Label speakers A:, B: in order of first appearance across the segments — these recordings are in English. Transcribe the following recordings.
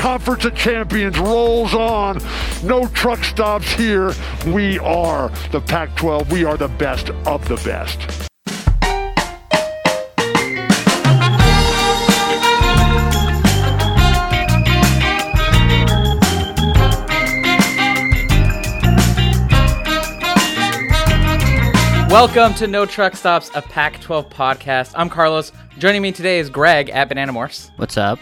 A: Conference of Champions rolls on. No truck stops here. We are the Pac 12. We are the best of the best.
B: Welcome to No Truck Stops, a Pac 12 podcast. I'm Carlos. Joining me today is Greg at Banana Morse
C: What's up?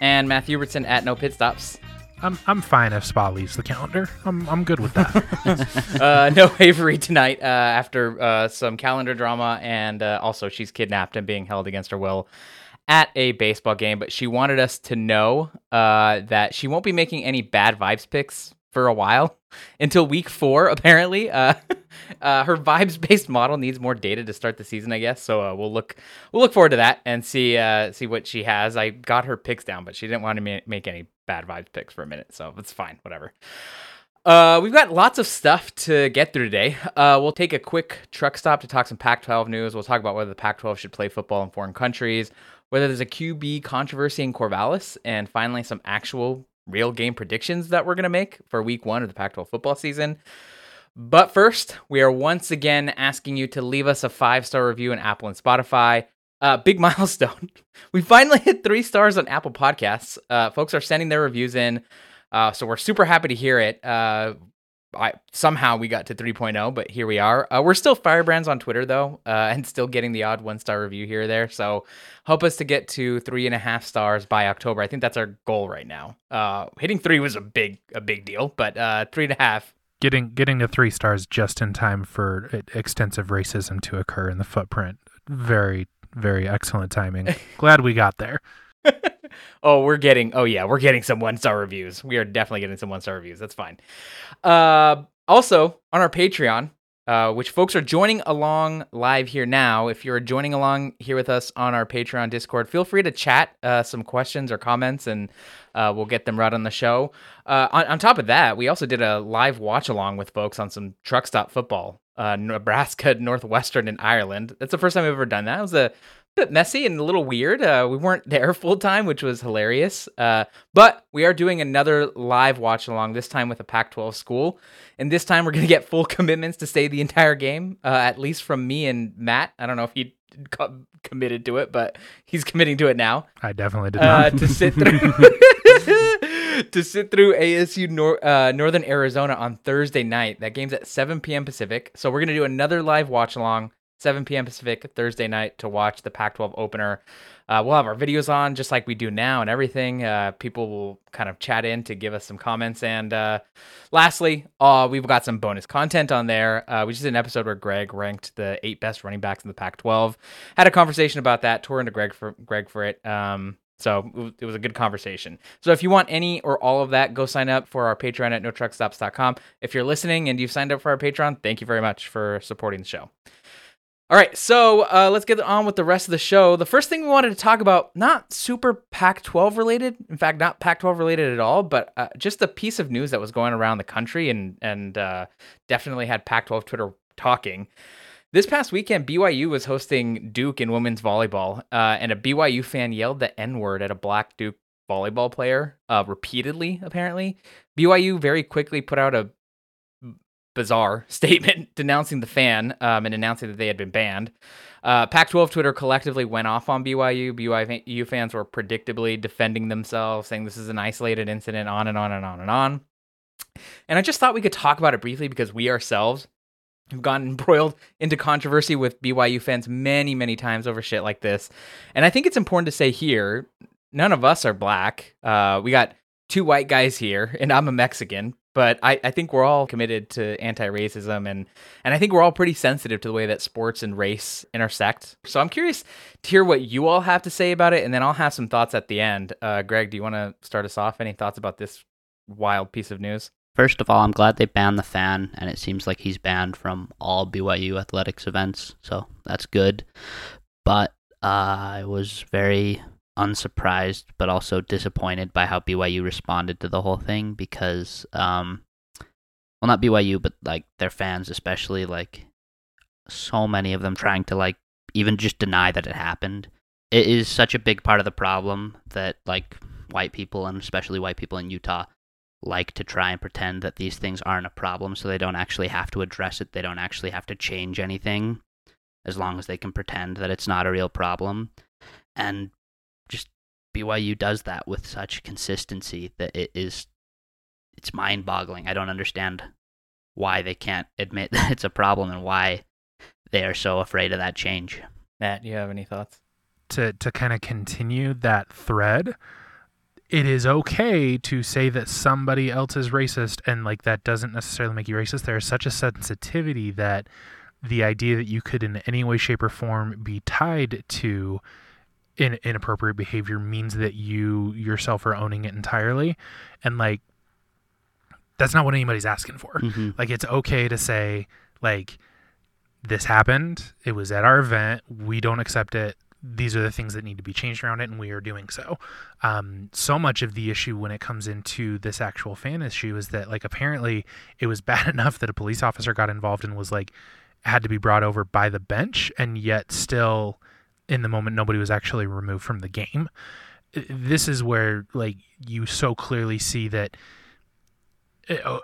B: And Matthew Hubertson at No Pit Stops.
D: I'm I'm fine if Spa leaves the calendar. I'm I'm good with that.
B: Uh, no Avery tonight uh, after uh, some calendar drama, and uh, also she's kidnapped and being held against her will at a baseball game. But she wanted us to know uh, that she won't be making any bad vibes picks for a while until week four, apparently. Uh, uh, her vibes based model needs more data to start the season, I guess. So uh, we'll look we'll look forward to that and see uh, see what she has. I got her picks down, but she didn't want to ma- make any bad vibes picks for a minute, so it's fine, whatever. Uh, we've got lots of stuff to get through today. Uh, we'll take a quick truck stop to talk some Pac-12 news. We'll talk about whether the Pac-12 should play football in foreign countries, whether there's a QB controversy in Corvallis, and finally some actual real game predictions that we're gonna make for Week One of the Pac-12 football season. But first, we are once again asking you to leave us a five star review on Apple and Spotify. Uh, big milestone. We finally hit three stars on Apple Podcasts. Uh, folks are sending their reviews in. Uh, so we're super happy to hear it. I, somehow we got to 3.0, but here we are. Uh, we're still Firebrands on Twitter though, uh, and still getting the odd one star review here or there. So hope us to get to three and a half stars by October. I think that's our goal right now. Uh, hitting three was a big a big deal, but uh, three and a half
D: getting getting to three stars just in time for extensive racism to occur in the footprint. Very very excellent timing. Glad we got there.
B: oh, we're getting. Oh yeah, we're getting some one star reviews. We are definitely getting some one star reviews. That's fine. Uh, also on our Patreon, uh, which folks are joining along live here now. If you're joining along here with us on our Patreon Discord, feel free to chat uh, some questions or comments, and uh, we'll get them right on the show. Uh, on, on top of that, we also did a live watch along with folks on some truck stop football, uh, Nebraska, Northwestern, and Ireland. That's the first time I've ever done that. It was a bit messy and a little weird. Uh, we weren't there full time, which was hilarious. Uh, but we are doing another live watch along, this time with a Pac 12 school. And this time we're going to get full commitments to stay the entire game, uh, at least from me and Matt. I don't know if he co- committed to it, but he's committing to it now.
D: I definitely did
B: Uh,
D: not.
B: to sit through. to sit through ASU Nor- uh, Northern Arizona on Thursday night. That game's at 7 p.m. Pacific. So we're gonna do another live watch along 7 p.m. Pacific Thursday night to watch the Pac-12 opener. Uh, we'll have our videos on just like we do now and everything. Uh, people will kind of chat in to give us some comments. And uh, lastly, uh, we've got some bonus content on there. Uh, we just did an episode where Greg ranked the eight best running backs in the Pac-12. Had a conversation about that. Tore into Greg for Greg for it. Um, so it was a good conversation. So if you want any or all of that, go sign up for our Patreon at notruckstops.com. If you're listening and you've signed up for our Patreon, thank you very much for supporting the show. All right, so uh, let's get on with the rest of the show. The first thing we wanted to talk about, not super Pac 12 related, in fact, not Pac 12 related at all, but uh, just a piece of news that was going around the country and, and uh, definitely had Pac 12 Twitter talking. This past weekend, BYU was hosting Duke in women's volleyball, uh, and a BYU fan yelled the N word at a black Duke volleyball player uh, repeatedly, apparently. BYU very quickly put out a bizarre statement denouncing the fan um, and announcing that they had been banned. Uh, Pac 12 Twitter collectively went off on BYU. BYU fans were predictably defending themselves, saying this is an isolated incident, on and on and on and on. And I just thought we could talk about it briefly because we ourselves have gotten embroiled into controversy with BYU fans many, many times over shit like this. And I think it's important to say here none of us are black. Uh, we got two white guys here, and I'm a Mexican. But I, I think we're all committed to anti-racism, and and I think we're all pretty sensitive to the way that sports and race intersect. So I'm curious to hear what you all have to say about it, and then I'll have some thoughts at the end. Uh, Greg, do you want to start us off? Any thoughts about this wild piece of news?
C: First of all, I'm glad they banned the fan, and it seems like he's banned from all BYU athletics events, so that's good. But uh, I was very unsurprised, but also disappointed by how BYU responded to the whole thing because, um, well, not BYU, but like their fans, especially, like so many of them trying to like even just deny that it happened. It is such a big part of the problem that like white people and especially white people in Utah like to try and pretend that these things aren't a problem so they don't actually have to address it. They don't actually have to change anything as long as they can pretend that it's not a real problem. And BYU does that with such consistency that it is it's mind-boggling. I don't understand why they can't admit that it's a problem and why they are so afraid of that change.
B: Matt, do you have any thoughts?
D: To to kind of continue that thread, it is okay to say that somebody else is racist and like that doesn't necessarily make you racist. There is such a sensitivity that the idea that you could in any way, shape, or form be tied to in, inappropriate behavior means that you yourself are owning it entirely. And like that's not what anybody's asking for.
C: Mm-hmm.
D: Like it's okay to say like this happened. It was at our event. We don't accept it. These are the things that need to be changed around it, and we are doing so. Um, so much of the issue when it comes into this actual fan issue is that like apparently it was bad enough that a police officer got involved and was like had to be brought over by the bench, and yet still in the moment nobody was actually removed from the game. This is where like you so clearly see that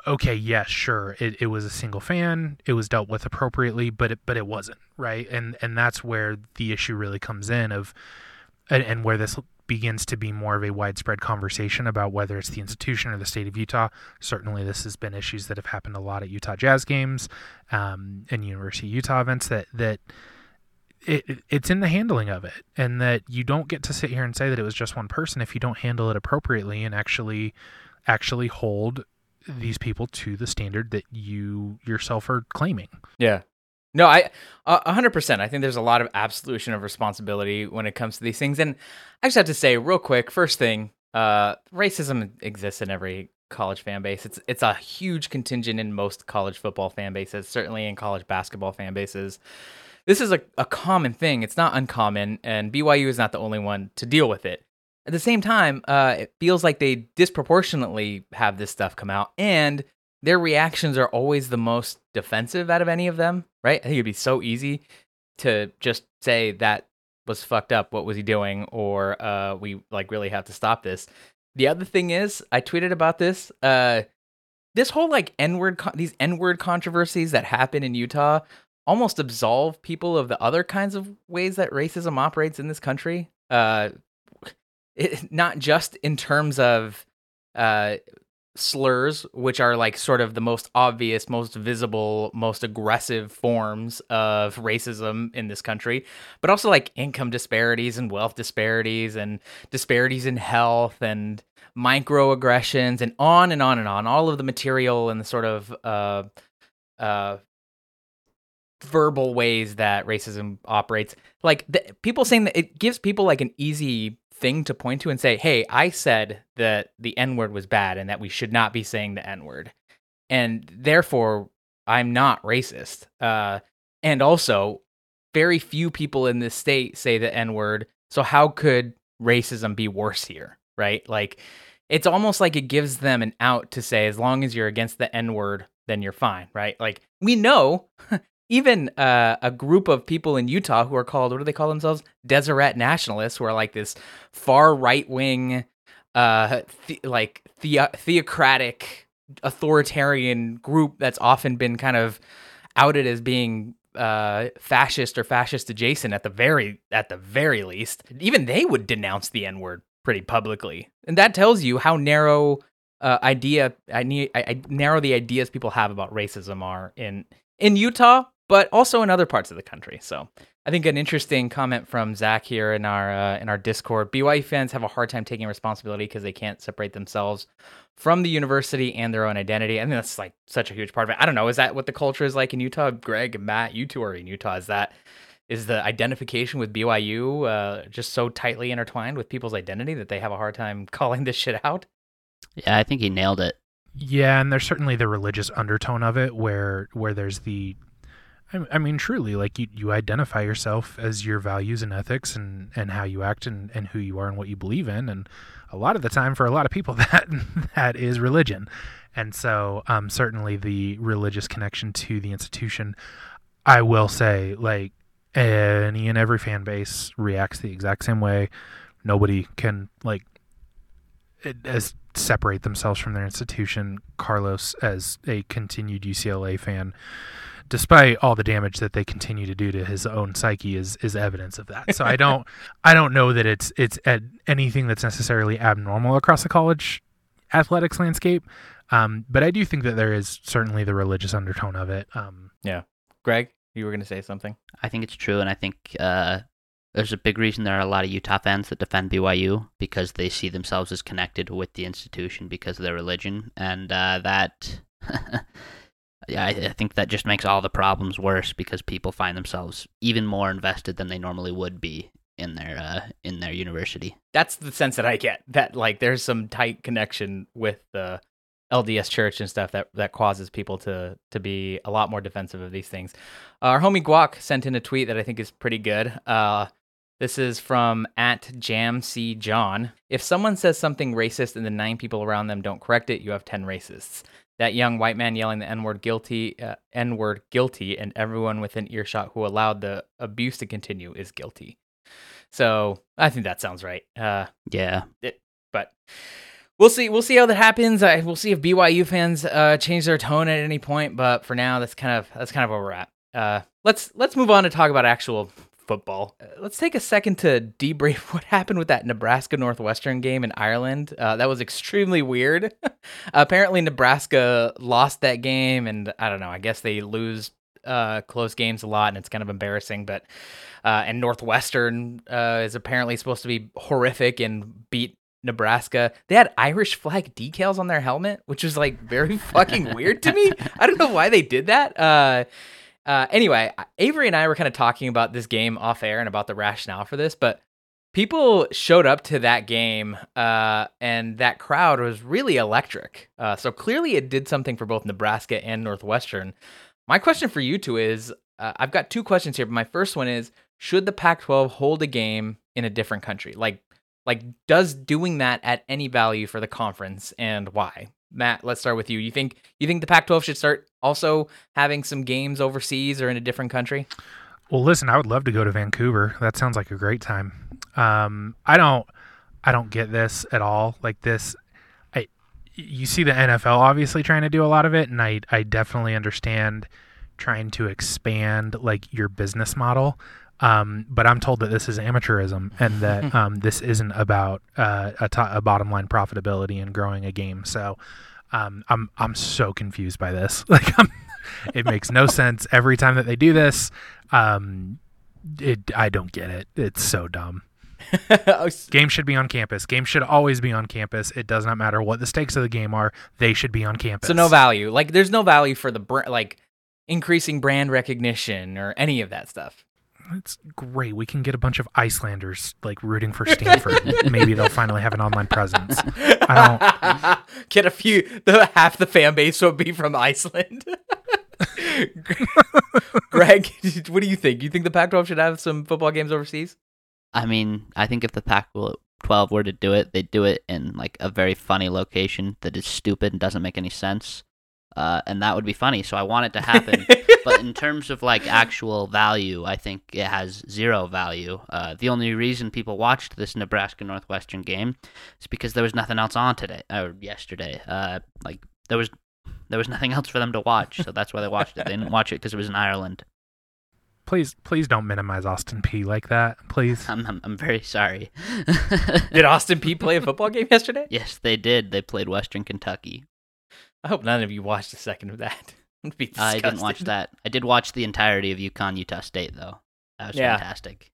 D: okay, yes, sure, it, it was a single fan, it was dealt with appropriately, but it, but it wasn't right, and and that's where the issue really comes in of, and, and where this begins to be more of a widespread conversation about whether it's the institution or the state of Utah. Certainly, this has been issues that have happened a lot at Utah Jazz games, um, and University of Utah events that that. It, it- it's in the handling of it, and that you don't get to sit here and say that it was just one person if you don't handle it appropriately and actually, actually hold these people to the standard that you yourself are claiming.
B: Yeah. No, I hundred percent. I think there's a lot of absolution of responsibility when it comes to these things. And I just have to say, real quick, first thing, uh, racism exists in every college fan base. It's it's a huge contingent in most college football fan bases, certainly in college basketball fan bases. This is a, a common thing. It's not uncommon, and BYU is not the only one to deal with it. At the same time, uh, it feels like they disproportionately have this stuff come out, and their reactions are always the most defensive out of any of them, right? I think it'd be so easy to just say that was fucked up. What was he doing? Or uh, we like really have to stop this. The other thing is, I tweeted about this. Uh, this whole like N word, con- these N word controversies that happen in Utah almost absolve people of the other kinds of ways that racism operates in this country. Uh, it, not just in terms of uh, slurs, which are like sort of the most obvious, most visible, most aggressive forms of racism in this country, but also like income disparities and wealth disparities and disparities in health and microaggressions and on and on and on. All of the material and the sort of uh, uh, verbal ways that racism operates. Like the, people saying that it gives people like an easy thing to point to and say, "Hey, I said that the N word was bad and that we should not be saying the N word, and therefore I'm not racist." Uh, and also, very few people in this state say the N word, so how could racism be worse here? Right? Like, it's almost like it gives them an out to say, as long as you're against the N word, then you're fine, right? Like we know. Even uh, a group of people in Utah who are called, what do they call themselves? Deseret nationalists, who are like this far right wing, uh, the, like the- theocratic, authoritarian group that's often been kind of outed as being uh, fascist or fascist adjacent at the very at the very least. Even they would denounce the N word pretty publicly, and that tells you how narrow uh, idea I need I, I narrow the ideas people have about racism are in in Utah, but also in other parts of the country. So I think an interesting comment from Zach here in our uh, in our Discord. BYU fans have a hard time taking responsibility because they can't separate themselves from the university and their own identity. I think that's like such a huge part of it. I don't know. Is that what the culture is like in Utah? Greg, Matt, you two are in Utah. Is that is the identification with BYU uh, just so tightly intertwined with people's identity that they have a hard time calling this shit out?
C: Yeah, I think he nailed it.
D: Yeah, and there's certainly the religious undertone of it, where where there's the, I, mean, truly, like you, you identify yourself as your values and ethics, and and how you act, and and who you are, and what you believe in, and a lot of the time, for a lot of people, that that is religion, and so um, certainly the religious connection to the institution, I will say, like any and every fan base reacts the exact same way. Nobody can like as separate themselves from their institution. Carlos, as a continued UCLA fan, despite all the damage that they continue to do to his own psyche, is is evidence of that. So I don't I don't know that it's it's at anything that's necessarily abnormal across the college athletics landscape. Um, but I do think that there is certainly the religious undertone of it. Um,
B: yeah, Greg, you were going to say something.
C: I think it's true, and I think uh, there's a big reason there are a lot of Utah fans that defend BYU because they see themselves as connected with the institution because of their religion, and uh, that. yeah, I, I, think that just makes all the problems worse because people find themselves even more invested than they normally would be in their uh, in their university.
B: That's the sense that I get. That like there's some tight connection with the LDS Church and stuff that that causes people to to be a lot more defensive of these things. Our homie Guac sent in a tweet that I think is pretty good. Uh, this is from at Jam C John. If someone says something racist and the nine people around them don't correct it, you have ten racists. That young white man yelling the N word guilty, uh, N word guilty, and everyone within earshot who allowed the abuse to continue is guilty. So I think that sounds right. Uh,
C: yeah.
B: It, but we'll see. We'll see how that happens. I, we'll see if BYU fans uh, change their tone at any point. But for now, that's kind of that's kind of where we're at. Uh, let's let's move on to talk about actual football. Uh, let's take a second to debrief what happened with that Nebraska Northwestern game in Ireland. Uh, that was extremely weird. Apparently, Nebraska lost that game, and I don't know. I guess they lose uh, close games a lot, and it's kind of embarrassing. But uh, and Northwestern uh, is apparently supposed to be horrific and beat Nebraska. They had Irish flag decals on their helmet, which was like very fucking weird to me. I don't know why they did that. Uh, uh, anyway, Avery and I were kind of talking about this game off air and about the rationale for this, but people showed up to that game uh, and that crowd was really electric. Uh, so clearly it did something for both Nebraska and Northwestern. My question for you two is uh, I've got two questions here, but my first one is should the Pac 12 hold a game in a different country? Like, like does doing that at any value for the conference and why? Matt, let's start with you. You think you think the Pac-12 should start also having some games overseas or in a different country?
D: Well, listen, I would love to go to Vancouver. That sounds like a great time. Um, I don't, I don't get this at all. Like this, I, you see the NFL obviously trying to do a lot of it, and I, I definitely understand trying to expand like your business model. Um, but I'm told that this is amateurism and that um, this isn't about uh, a, t- a bottom line profitability and growing a game. So um, I'm I'm so confused by this. Like I'm, it makes no sense every time that they do this. Um, it I don't get it. It's so dumb. game should be on campus. Game should always be on campus. It does not matter what the stakes of the game are. They should be on campus.
B: So no value. Like there's no value for the br- like increasing brand recognition or any of that stuff.
D: It's great. We can get a bunch of Icelanders like rooting for Stanford. Maybe they'll finally have an online presence. I
B: don't get a few. The half the fan base will be from Iceland. Greg, what do you think? You think the Pac-12 should have some football games overseas?
C: I mean, I think if the Pac-12 were to do it, they'd do it in like a very funny location that is stupid and doesn't make any sense uh, and that would be funny. So I want it to happen. But in terms of like actual value, I think it has zero value. Uh, the only reason people watched this Nebraska Northwestern game is because there was nothing else on today or yesterday. Uh, like there was there was nothing else for them to watch, so that's why they watched it. They didn't watch it because it was in Ireland.
D: Please, please don't minimize Austin Peay like that, please.
C: I'm, I'm, I'm very sorry.
B: did Austin Peay play a football game yesterday?
C: Yes, they did. They played Western Kentucky.
B: I hope none of you watched a second of that.
C: I didn't watch that. I did watch the entirety of UConn Utah State though. That was yeah. fantastic.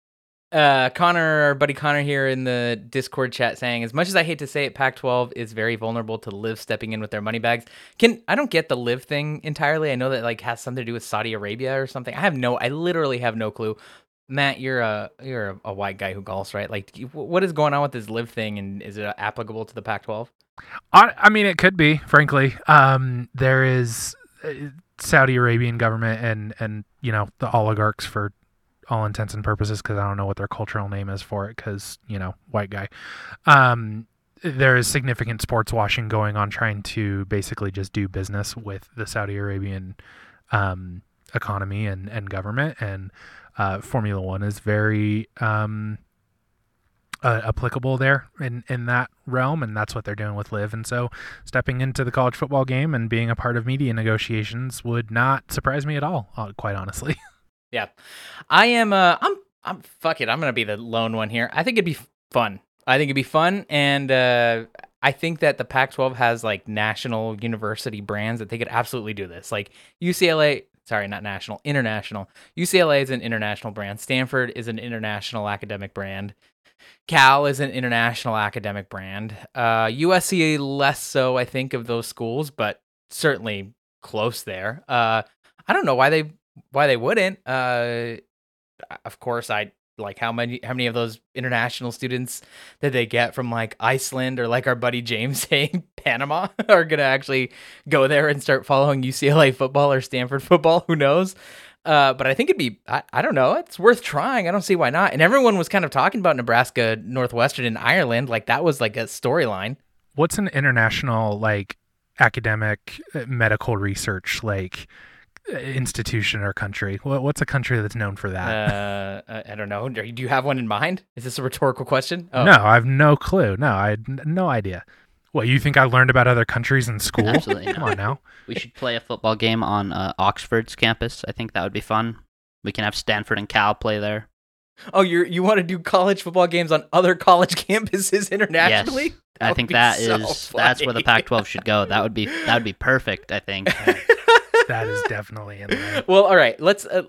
B: Uh, Connor, our buddy Connor here in the Discord chat saying, as much as I hate to say it, Pac-12 is very vulnerable to LIV stepping in with their money bags. Can I don't get the LIV thing entirely. I know that like has something to do with Saudi Arabia or something. I have no, I literally have no clue. Matt, you're a you're a, a white guy who golfs, right? Like, what is going on with this LIV thing, and is it applicable to the Pac-12?
D: I, I mean, it could be. Frankly, um, there is Saudi Arabian government and and you know the oligarchs for all intents and purposes because I don't know what their cultural name is for it because you know white guy. Um, there is significant sports washing going on, trying to basically just do business with the Saudi Arabian um, economy and and government and uh, Formula One is very um, uh, applicable there in in that realm, and that's what they're doing with LIV. And so, stepping into the college football game and being a part of media negotiations would not surprise me at all. uh, Quite honestly.
B: Yeah, I am. Uh, I'm. I'm. Fuck it. I'm gonna be the lone one here. I think it'd be fun. I think it'd be fun, and uh, I think that the Pac-12 has like national university brands that they could absolutely do this. Like UCLA. Sorry, not national, international. UCLA is an international brand. Stanford is an international academic brand. Cal is an international academic brand. Uh, USC less so, I think, of those schools, but certainly close there. Uh, I don't know why they why they wouldn't. Uh, of course, I like how many how many of those international students that they get from like Iceland or like our buddy James saying Panama are gonna actually go there and start following UCLA football or Stanford football. Who knows? Uh, but I think it'd be I, I don't know. It's worth trying. I don't see why not. And everyone was kind of talking about Nebraska, Northwestern, and Ireland. Like that was like a storyline.
D: What's an international like academic uh, medical research like uh, institution or country? What's a country that's known for that?
B: Uh, I I don't know. Do you have one in mind? Is this a rhetorical question? Oh.
D: No, I have no clue. No, I had no idea. What you think I learned about other countries in school?
C: Absolutely
D: Come on now.
C: We should play a football game on uh, Oxford's campus. I think that would be fun. We can have Stanford and Cal play there.
B: Oh, you you want to do college football games on other college campuses internationally?
C: Yes.
B: That
C: I
B: would
C: think
B: be
C: that is
B: so
C: that's where the. Pac-12 should go. That would be that would be perfect. I think.
D: That is definitely in there.
B: well, all right. Let's. Uh,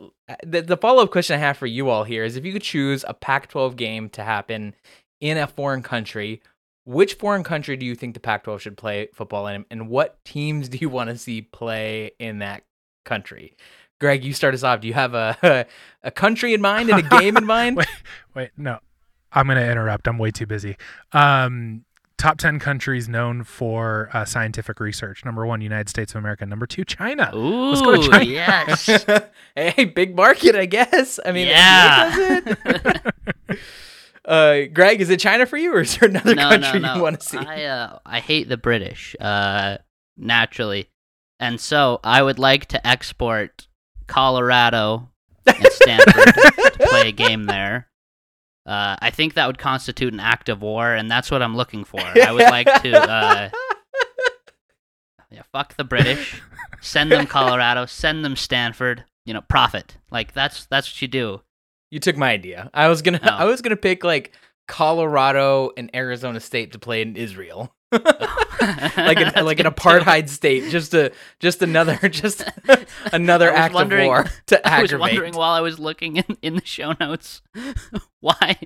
B: the the follow up question I have for you all here is: if you could choose a Pac-12 game to happen in a foreign country, which foreign country do you think the Pac-12 should play football in, and what teams do you want to see play in that country? Greg, you start us off. Do you have a a country in mind and a game in mind?
D: Wait, wait, no. I'm going to interrupt. I'm way too busy. Um, top 10 countries known for uh, scientific research. Number one, United States of America. Number two, China.
C: Ooh,
D: Let's go to China.
C: yes.
B: hey, big market, I guess. I mean,
C: Yeah.
B: It does it. uh, Greg, is it China for you, or is there another
C: no,
B: country
C: no, no.
B: you want to see?
C: I uh, I hate the British, uh, naturally, and so I would like to export Colorado and Stanford to play a game there. Uh, I think that would constitute an act of war, and that's what I'm looking for. I would like to, uh, yeah, fuck the British, send them Colorado, send them Stanford. You know, profit. Like that's that's what you do.
B: You took my idea. I was gonna,
C: No. Oh.
B: I was gonna pick like Colorado and Arizona State to play in Israel, like an like an
C: good too.
B: apartheid state. Just a, just another, just another
C: was
B: act of war to
C: I was
B: aggravate.
C: wondering while I was looking in, in the show notes why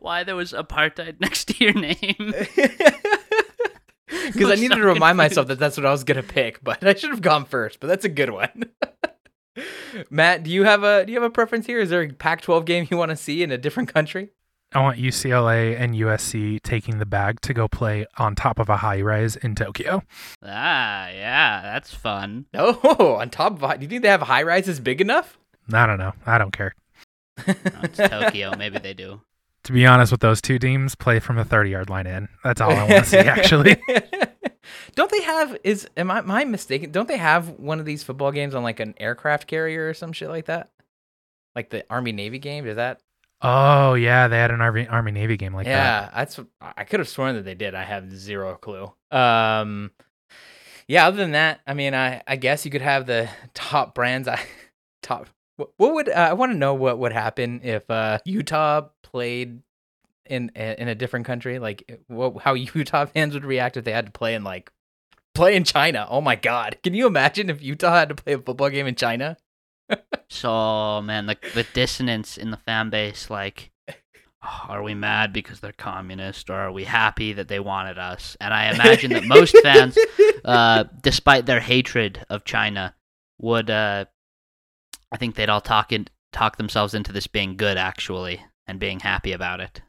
C: why there was apartheid next to your name.
B: Because I needed
C: so
B: to remind
C: confused.
B: myself that that's what I was gonna pick, but I should have gone first. But that's a good one. Matt, do you have a do you have a preference here? Is there a Pac-12 game you want to see in a different country?
D: I want UCLA and USC taking the bag to go play on top of a high rise in Tokyo.
C: Ah, yeah, that's fun.
B: Oh, on top of do you think they have high rises big enough?
D: I don't know. I don't care.
C: Oh, it's Tokyo. Maybe they do.
D: To be honest with those two teams, play from the 30 yard line in. That's all I want to see, actually.
B: don't they have is am I, am I mistaken? Don't they have one of these football games on like an aircraft carrier or some shit like that? Like the Army Navy game? Is that
D: Oh, yeah. They had an Army, Army Navy game like that.
B: yeah, that's I could have sworn that they did. I have zero clue. Um, yeah. Other than that, I mean, I I guess you could have the top brands. I top. What, what would uh, I want to know? What would happen if uh, Utah played in in a different country? Like, what, how Utah fans would react if they had to play in like play in China? Oh my God! Can you imagine if Utah had to play a football game in China?
C: So man, the the dissonance in the fan base, like, are we mad because they're communist, or are we happy that they wanted us? And I imagine that most fans, uh, despite their hatred of China, would uh, I think they'd all talk in, talk themselves into this being good actually and being happy about it.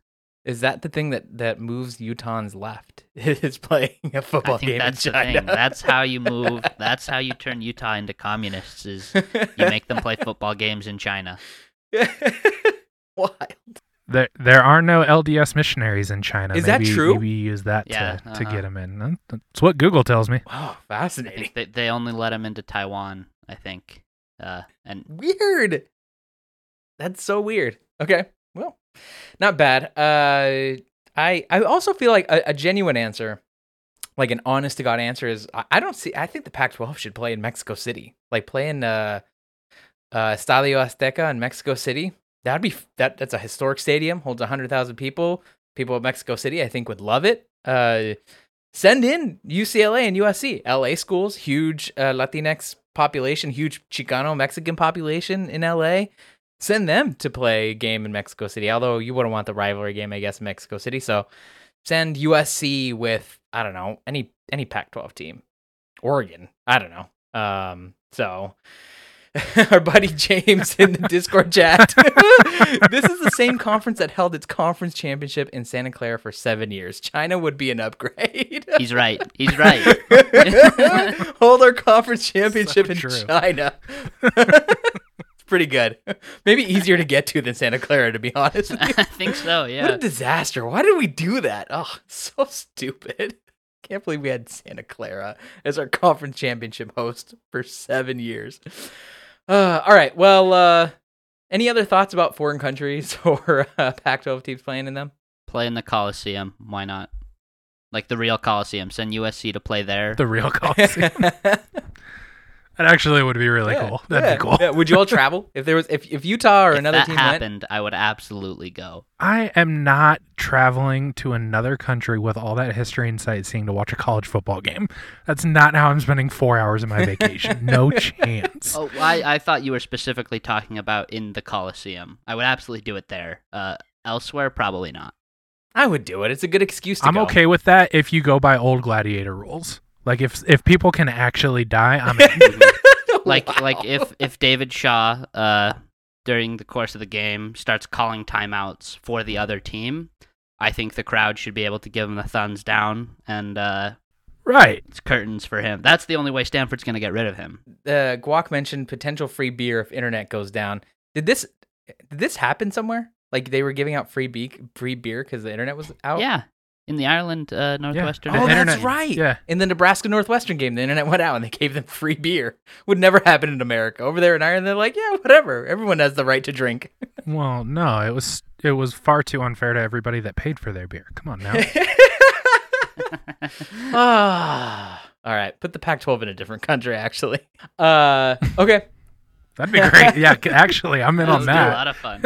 B: Is that the thing that that moves Utahns left? Is playing a football
C: I think
B: game
C: that's
B: in
C: the thing. That's how you move. That's how you turn Utah into communists. Is you make them play football games in China.
B: Wild.
D: There, there are no LDS missionaries in China.
B: Is that true?
D: Maybe use that
C: Yeah,
D: to, to
C: uh-huh.
D: get them in. That's what Google tells me.
B: Wow, fascinating.
C: they, they only let him into Taiwan. I think. Uh, and
B: Weird. That's so weird. Okay. Not bad. Uh I I also feel like a, a genuine answer, like an honest to god answer, is I, I don't see. I think the Pac-12 should play in Mexico City, like play in uh, uh, Estadio Azteca in Mexico City. That'd be that. That's a historic stadium, holds hundred thousand people. People of Mexico City, I think, would love it. Uh, send in UCLA and USC, LA schools, huge uh, Latinx population, huge Chicano Mexican population in LA. Send them to play a game in Mexico City. Although you wouldn't want the rivalry game, I guess, in Mexico City. So send USC with I don't know any any Pac-12 team, Oregon. I don't know. Um, so our buddy James in the Discord chat. this is the same conference that held its conference championship in Santa Clara for seven years. China would be an upgrade.
C: He's right. He's right.
B: Hold our conference championship
D: So
B: in. China. It's pretty good. Maybe easier to get to than Santa Clara, to be honest.
C: I think so. Yeah.
B: What a disaster. Why did we do that? Oh, so stupid. Can't believe we had Santa Clara as our conference championship host for seven years. Uh, all right. Well, uh, any other thoughts about foreign countries or uh, Pac 12 teams playing in them?
C: Play in the Coliseum. Why not? Like the real Coliseum. Send USC to play there.
D: The real Coliseum. That actually would be really
B: Yeah,
D: cool. That'd
B: yeah,
D: be cool.
B: yeah. Would you all travel if there was if, if Utah or
C: if
B: another
C: that
B: team went?
C: happened, I would absolutely go.
D: I am not traveling to another country with all that history and sightseeing to watch a college football game. That's not how I'm spending four hours of my vacation. no chance.
C: Oh, I, I thought you were specifically talking about in the Coliseum. I would absolutely do it there. Uh, elsewhere, probably not.
B: I would do it. It's a good excuse to
D: I'm
B: go.
D: okay with that if you go by old gladiator rules. Like if if people can actually die, I'm in.
C: Like
B: Wow.
C: like if if David Shaw uh during the course of the game starts calling timeouts for the other team, I think the crowd should be able to give him the thumbs down and uh
D: right.
C: it's curtains for him. That's the only way Stanford's going to get rid of him.
B: uh, Guac mentioned potential free beer if internet goes down. Did this did this happen somewhere? Like they were giving out free be- free beer because the internet was out.
C: Yeah, in the Ireland uh, Northwestern.
D: The
B: Oh, that's right.
D: yeah.
B: In the Nebraska Northwestern game, the internet went out and they gave them free beer. Would never happen in America. Over there in Ireland, they're like, yeah, whatever. Everyone has the right to drink.
D: Well, no, it was it was far too unfair to everybody that paid for their beer. Come on now.
B: ah. All right. Put the Pac-12 in a different country. Actually. Uh. Okay.
D: That'd be great. Yeah, actually, I'm in
C: That
D: on
C: would be a
D: that.
C: lot of fun.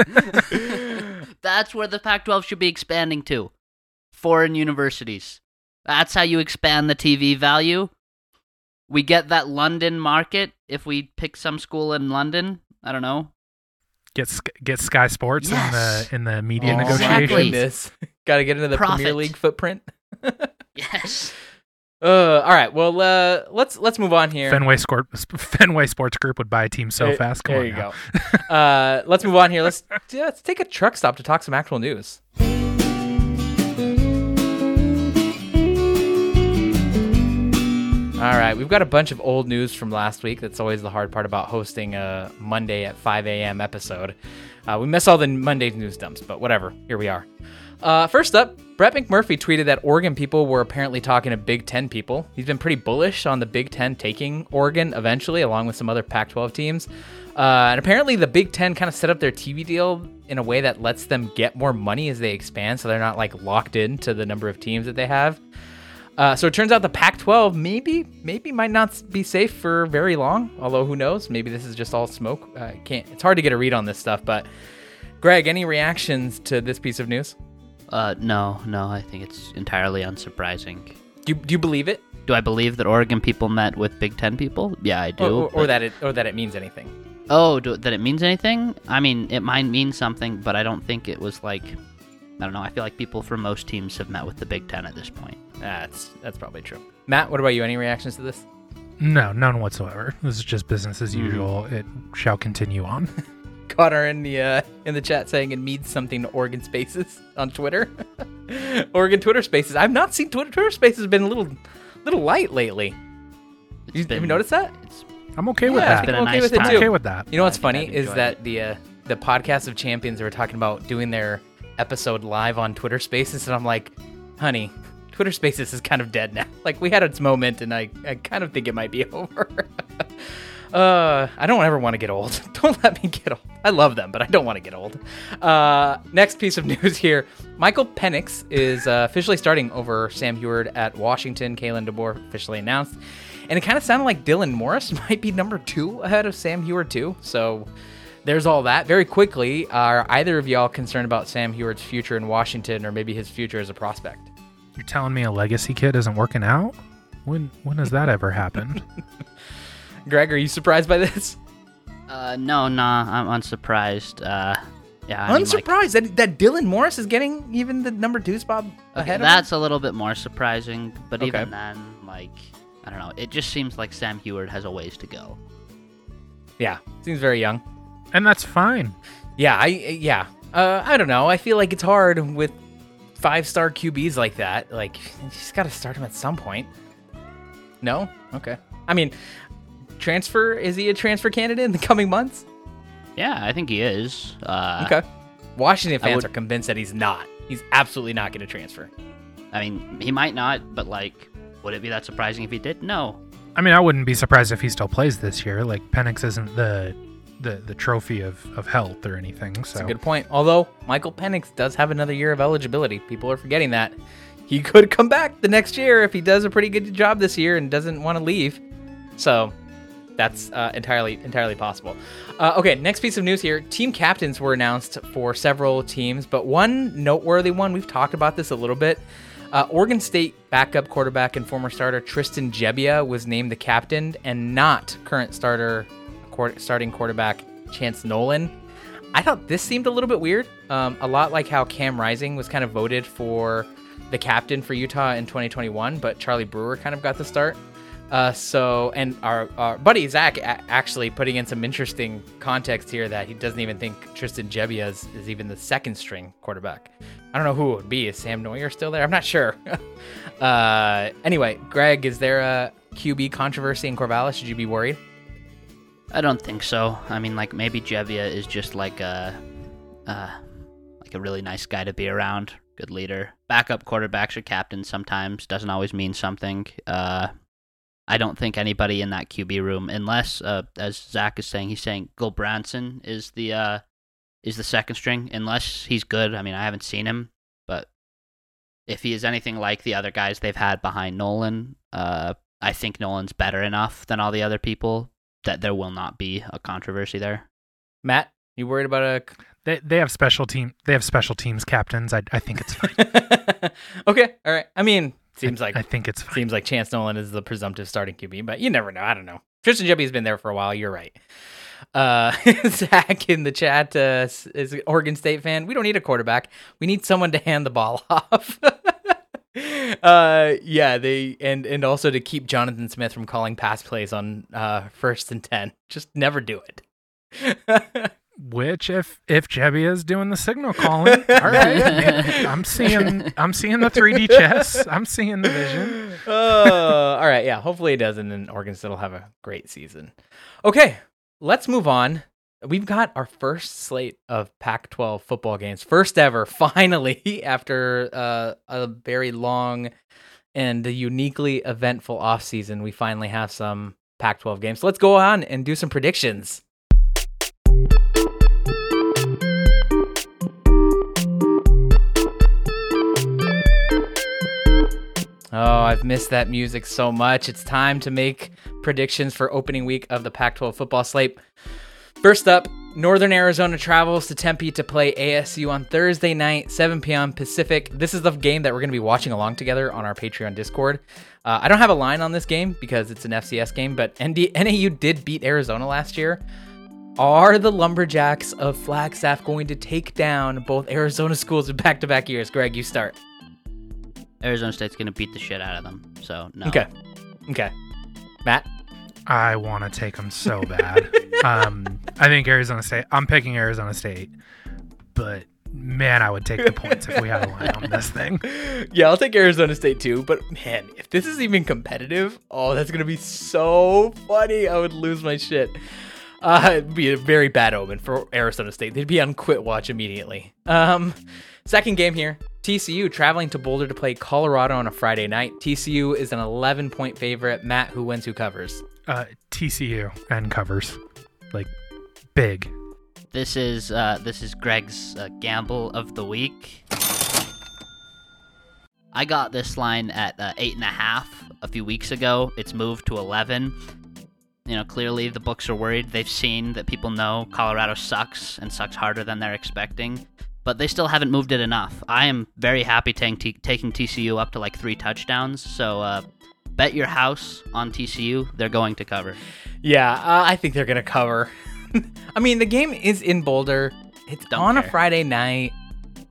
C: That's where the Pac-12 should be expanding to. Foreign universities. That's how you expand the TV value. We get that London market if we pick some school in London. I don't know.
D: Get get Sky Sports
C: Yes.
D: in the in the media
B: Oh, my
C: Exactly.
B: Got to get into the Premier League footprint.
C: Yes.
B: Uh, all right. Well, uh, let's let's move on here.
D: Fenway Sport Fenway Sports Group would buy a team so
B: There-
D: fast. Come
B: there
D: on
B: you
D: now.
B: go. uh, let's move on here. Let's yeah, let's take a truck stop to talk some actual news. All right, we've got a bunch of old news from last week. That's always the hard part about hosting a Monday at 5 a.m. episode. Uh, we miss all the Monday news dumps, but whatever. Here we are. Uh, first up, Brett McMurphy tweeted that Oregon people were apparently talking to Big Ten people. He's been pretty bullish on the Big Ten taking Oregon eventually, along with some other Pac 12 teams. Uh, and apparently, the Big Ten kind of set up their TV deal in a way that lets them get more money as they expand, so they're not like locked into the number of teams that they have. Uh, so it turns out the Pac-12 maybe maybe might not be safe for very long. Although who knows? Maybe this is just all smoke. Uh, can't. It's hard to get a read on this stuff. But Greg, any reactions to this piece of news?
C: Uh, no, no. I think it's entirely unsurprising.
B: Do you, do you believe it,
C: Do I believe that Oregon people met with Big Ten people? Yeah, I do.
B: or, or, or that it or that it means anything?
C: Oh, do, that it means anything? I mean, it might mean something, but I don't think it was like. I don't know. I feel like people from most teams have met with the Big Ten at this point.
B: That's that's probably true. Matt, what about you? Any reactions to this?
D: No, none whatsoever. This is just business as
C: Mhm.
D: usual. It shall continue on.
B: Connor in the uh, in the chat saying it means something to Oregon Spaces on Twitter. Oregon Twitter Spaces. I've not seen Twitter. Twitter Spaces been a little little light lately.
C: It's
B: You, have
C: been-
B: you noticed that?
C: It's,
D: I'm okay with that.
C: it's been a
B: I'm okay
C: nice
B: with it
C: time.
D: I'm
B: too.
D: okay with that.
B: You know what's
C: I
B: funny is that
C: it.
B: the uh, the podcast of champions they were talking about doing their episode live on Twitter Spaces, and I'm like, honey, Twitter Spaces is kind of dead now. Like we had its moment, and I I kind of think it might be over. Uh, I don't ever want to get old. Don't let me get old. I love them, but I don't want to get old. Uh, next piece of news here: Michael Penix is uh, officially starting over Sam Huard at Washington. Kalen DeBoer officially announced, and it kind of sounded like Dylan Morris might be number two ahead of Sam Huard too. So there's all that. Very quickly, are either of y'all concerned about Sam Huard's future in Washington, or maybe his future as a prospect?
D: You're telling me a legacy kid isn't working out? When when has that ever happened?
B: Greg, are you surprised by this?
C: Uh, no, nah, I'm unsurprised. Uh, yeah, I mean, like-
B: Unsurprised that, that Dylan Morris is getting even the number two spot
C: Okay,
B: ahead of
C: that's a little bit more surprising, but
B: Okay.
C: even then, like, I don't know. It just seems like Sam Huard has a ways to go.
B: Yeah, seems very young.
D: And that's fine.
B: Yeah, I yeah. Uh, I don't know. I feel like it's hard with five star QBs like that. Like you just got to start him at some point. No, okay. I mean, transfer is he a transfer candidate in the coming months?
C: Yeah, I think he is. Uh,
B: Okay. Washington fans
C: would-
B: are convinced that he's not. He's absolutely not going to transfer.
C: I mean, he might not, but like, would it be that surprising if he did? No.
D: I mean, I wouldn't be surprised if he still plays this year. Like Penix isn't the the, the trophy of, of health or anything.
B: That's
D: So
B: a good point. Although Michael Penix does have another year of eligibility. People are forgetting that. He could come back the next year if he does a pretty good job this year and doesn't want to leave. So that's uh, entirely entirely possible. Uh, okay, next piece of news here. Team captains were announced for several teams, but one noteworthy one, we've talked about this a little bit. Uh, Oregon State backup quarterback and former starter Tristan Gebbia was named the captain, and not current starter starting quarterback Chance Nolan. I thought this seemed a little bit weird. Um, a lot like how Cam Rising was kind of voted for the captain for Utah in 2021, but Charlie Brewer kind of got the start. Uh, so, and our, our buddy Zach a- actually putting in some interesting context here that he doesn't even think Tristan Gebbia is, is even the second string quarterback. I don't know who it would be. Is Sam Noyer still there? I'm not sure. uh, anyway, Greg, is there a QB controversy in Corvallis? Should you be worried?
C: I don't think so. I mean, like maybe Gebbia is just like a, uh, like a really nice guy to be around, good leader. Backup quarterbacks or captains sometimes doesn't always mean something. Uh, I don't think anybody in that QB room, unless, uh, as Zach is saying, he's saying Gulbranson is the uh, is the second string. Unless he's good. I mean, I haven't seen him, but if he is anything like the other guys they've had behind Nolan, uh, I think Nolan's better enough than all the other people that there will not be a controversy there.
B: Matt, you worried about a
D: they they have special team they have special teams captains. I I think it's fine.
B: okay, all right. I mean, seems like
D: I think it's fine.
B: seems like Chance Nolan is the presumptive starting QB, but you never know. I don't know. Tristan Gebbia has been there for a while. You're right. Uh, Zach in the chat uh, is an Oregon State fan. We don't need a quarterback. We need someone to hand the ball off. Uh, yeah, they and and also to keep Jonathan Smith from calling pass plays on uh, first and ten. Just never do it.
D: Which if if Gebbia is doing the signal calling, all right. I'm seeing I'm seeing the 3D chess. I'm seeing the vision.
B: uh, all right, yeah. Hopefully it does, and then Oregon State will have a great season. Okay, let's move on. We've got our first slate of Pac-12 football games, first ever, finally, after uh, a very long and uniquely eventful offseason. We finally have some Pac-12 games. So let's go on and do some predictions. Oh, I've missed that music so much. It's time to make predictions for opening week of the Pac 12 football slate. First up, Northern Arizona travels to Tempe to play ASU on Thursday night, 7 p.m. Pacific. This is the game that we're going to be watching along together on our Patreon Discord. Uh, I don't have a line on this game because it's an FCS game, but ND- NAU did beat Arizona last year. Are the Lumberjacks of Flagstaff going to take down both Arizona schools in back to back years? Greg, you start.
C: Arizona State's gonna beat the shit out of them. So no.
B: Okay. Okay. Matt?
D: I want to take them so bad. um, I think Arizona State. I'm picking Arizona State, but man, I would take the points if we had a line on this thing.
B: Yeah, I'll take Arizona State too. But man, if this is even competitive, oh, that's gonna be so funny. I would lose my shit. Uh, it'd be a very bad omen for Arizona State. They'd be on quit watch immediately. Um, second game here. TCU traveling to Boulder to play Colorado on a Friday night. TCU is an 11 point favorite. Matt, who wins, who covers?
D: Uh, TCU and covers, like big.
C: This is uh, this is Greg's uh, gamble of the week. I got this line at uh, eight and a half a few weeks ago. It's moved to eleven. You know, clearly the books are worried. They've seen that people know Colorado sucks and sucks harder than they're expecting, but they still haven't moved it enough. I am very happy t- taking TCU up to like three touchdowns. So uh, bet your house on TCU. They're going to cover.
B: Yeah, uh, I think they're gonna cover. I mean, the game is in Boulder. It's
C: Don't
B: on a. Friday night.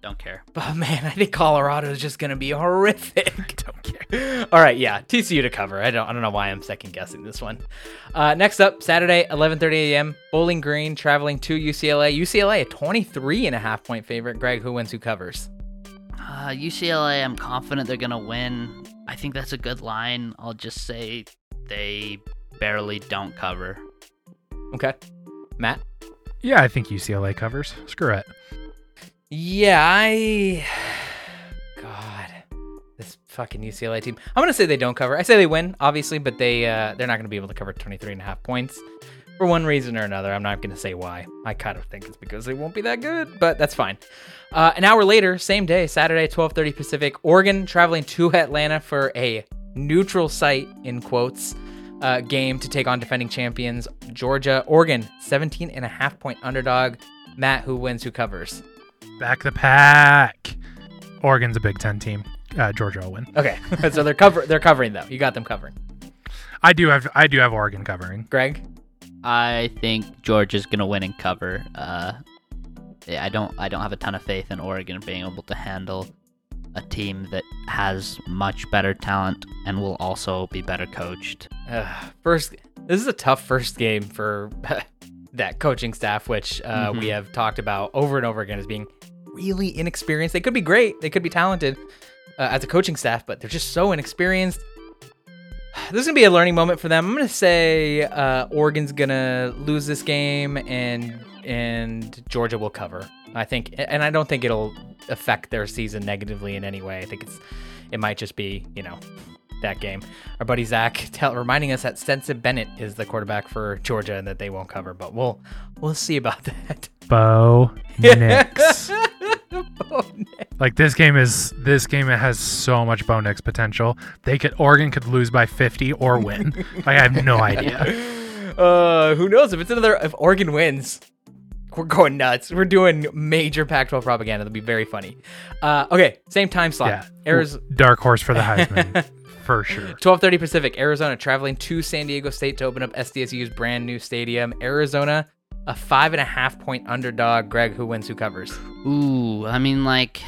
C: Don't care.
B: But man, I think Colorado is just gonna be horrific. don't care. All right, yeah, TCU to cover. I don't. I don't know why I'm second guessing this one. Uh, next up, Saturday, 11:30 a.m. Bowling Green traveling to UCLA. UCLA a 23 and a half point favorite. Greg, who wins? Who covers?
C: Uh, UCLA, I'm confident they're gonna win. I think that's a good line. I'll just say they barely don't cover.
B: Okay, Matt.
D: Yeah, I think UCLA covers. Screw it.
B: Yeah, I. God, this fucking UCLA team. I'm gonna say they don't cover. I say they win, obviously, but they uh, they're not gonna be able to cover 23 and a half points for one reason or another. I'm not gonna say why. I kind of think it's because they won't be that good, but that's fine. Uh, an hour later, same day, Saturday, 12:30 Pacific, Oregon traveling to Atlanta for a neutral site in quotes. Uh, game to take on defending champions Georgia. Oregon, 17 and a half point underdog. Matt, who wins? Who covers?
D: Back the pack. Oregon's a Big Ten team. Uh, Georgia will win.
B: Okay, so they're cover they're covering though. You got them covering.
D: I do have I do have Oregon covering.
B: Greg,
C: I think George is gonna win and cover. Uh, yeah, I don't I don't have a ton of faith in Oregon being able to handle a team that has much better talent and will also be better coached.
B: uh, first this is a tough first game for that coaching staff, which uh, we
C: Mhm.
B: have talked about over and over again as being really inexperienced. They could be great, they could be talented uh, as a coaching staff, but they're just so inexperienced. This is gonna be a learning moment for them. I'm gonna say uh, Oregon's gonna lose this game, and and Georgia will cover. I think, and I don't think it'll affect their season negatively in any way. I think it's it might just be you know that game. Our buddy Zach tell, reminding us that Stetson Bennett is the quarterback for Georgia and that they won't cover, but we'll we'll see about that.
D: Bo Nix. Like this game is this game has so much Bo Nix potential. They could Oregon could lose by 50 or win. like I have no idea.
B: uh, who knows if it's another if Oregon wins, we're going nuts. We're doing major Pac-12 propaganda. That'll be very funny. Uh, okay, same time slot.
D: Yeah.
B: Arizona.
D: Dark horse for the Heisman for sure.
B: 12:30 Pacific. Arizona traveling to San Diego State to open up SDSU's brand new stadium. Arizona, a five and a half point underdog. Greg, who wins? Who covers?
C: Ooh, I mean, like,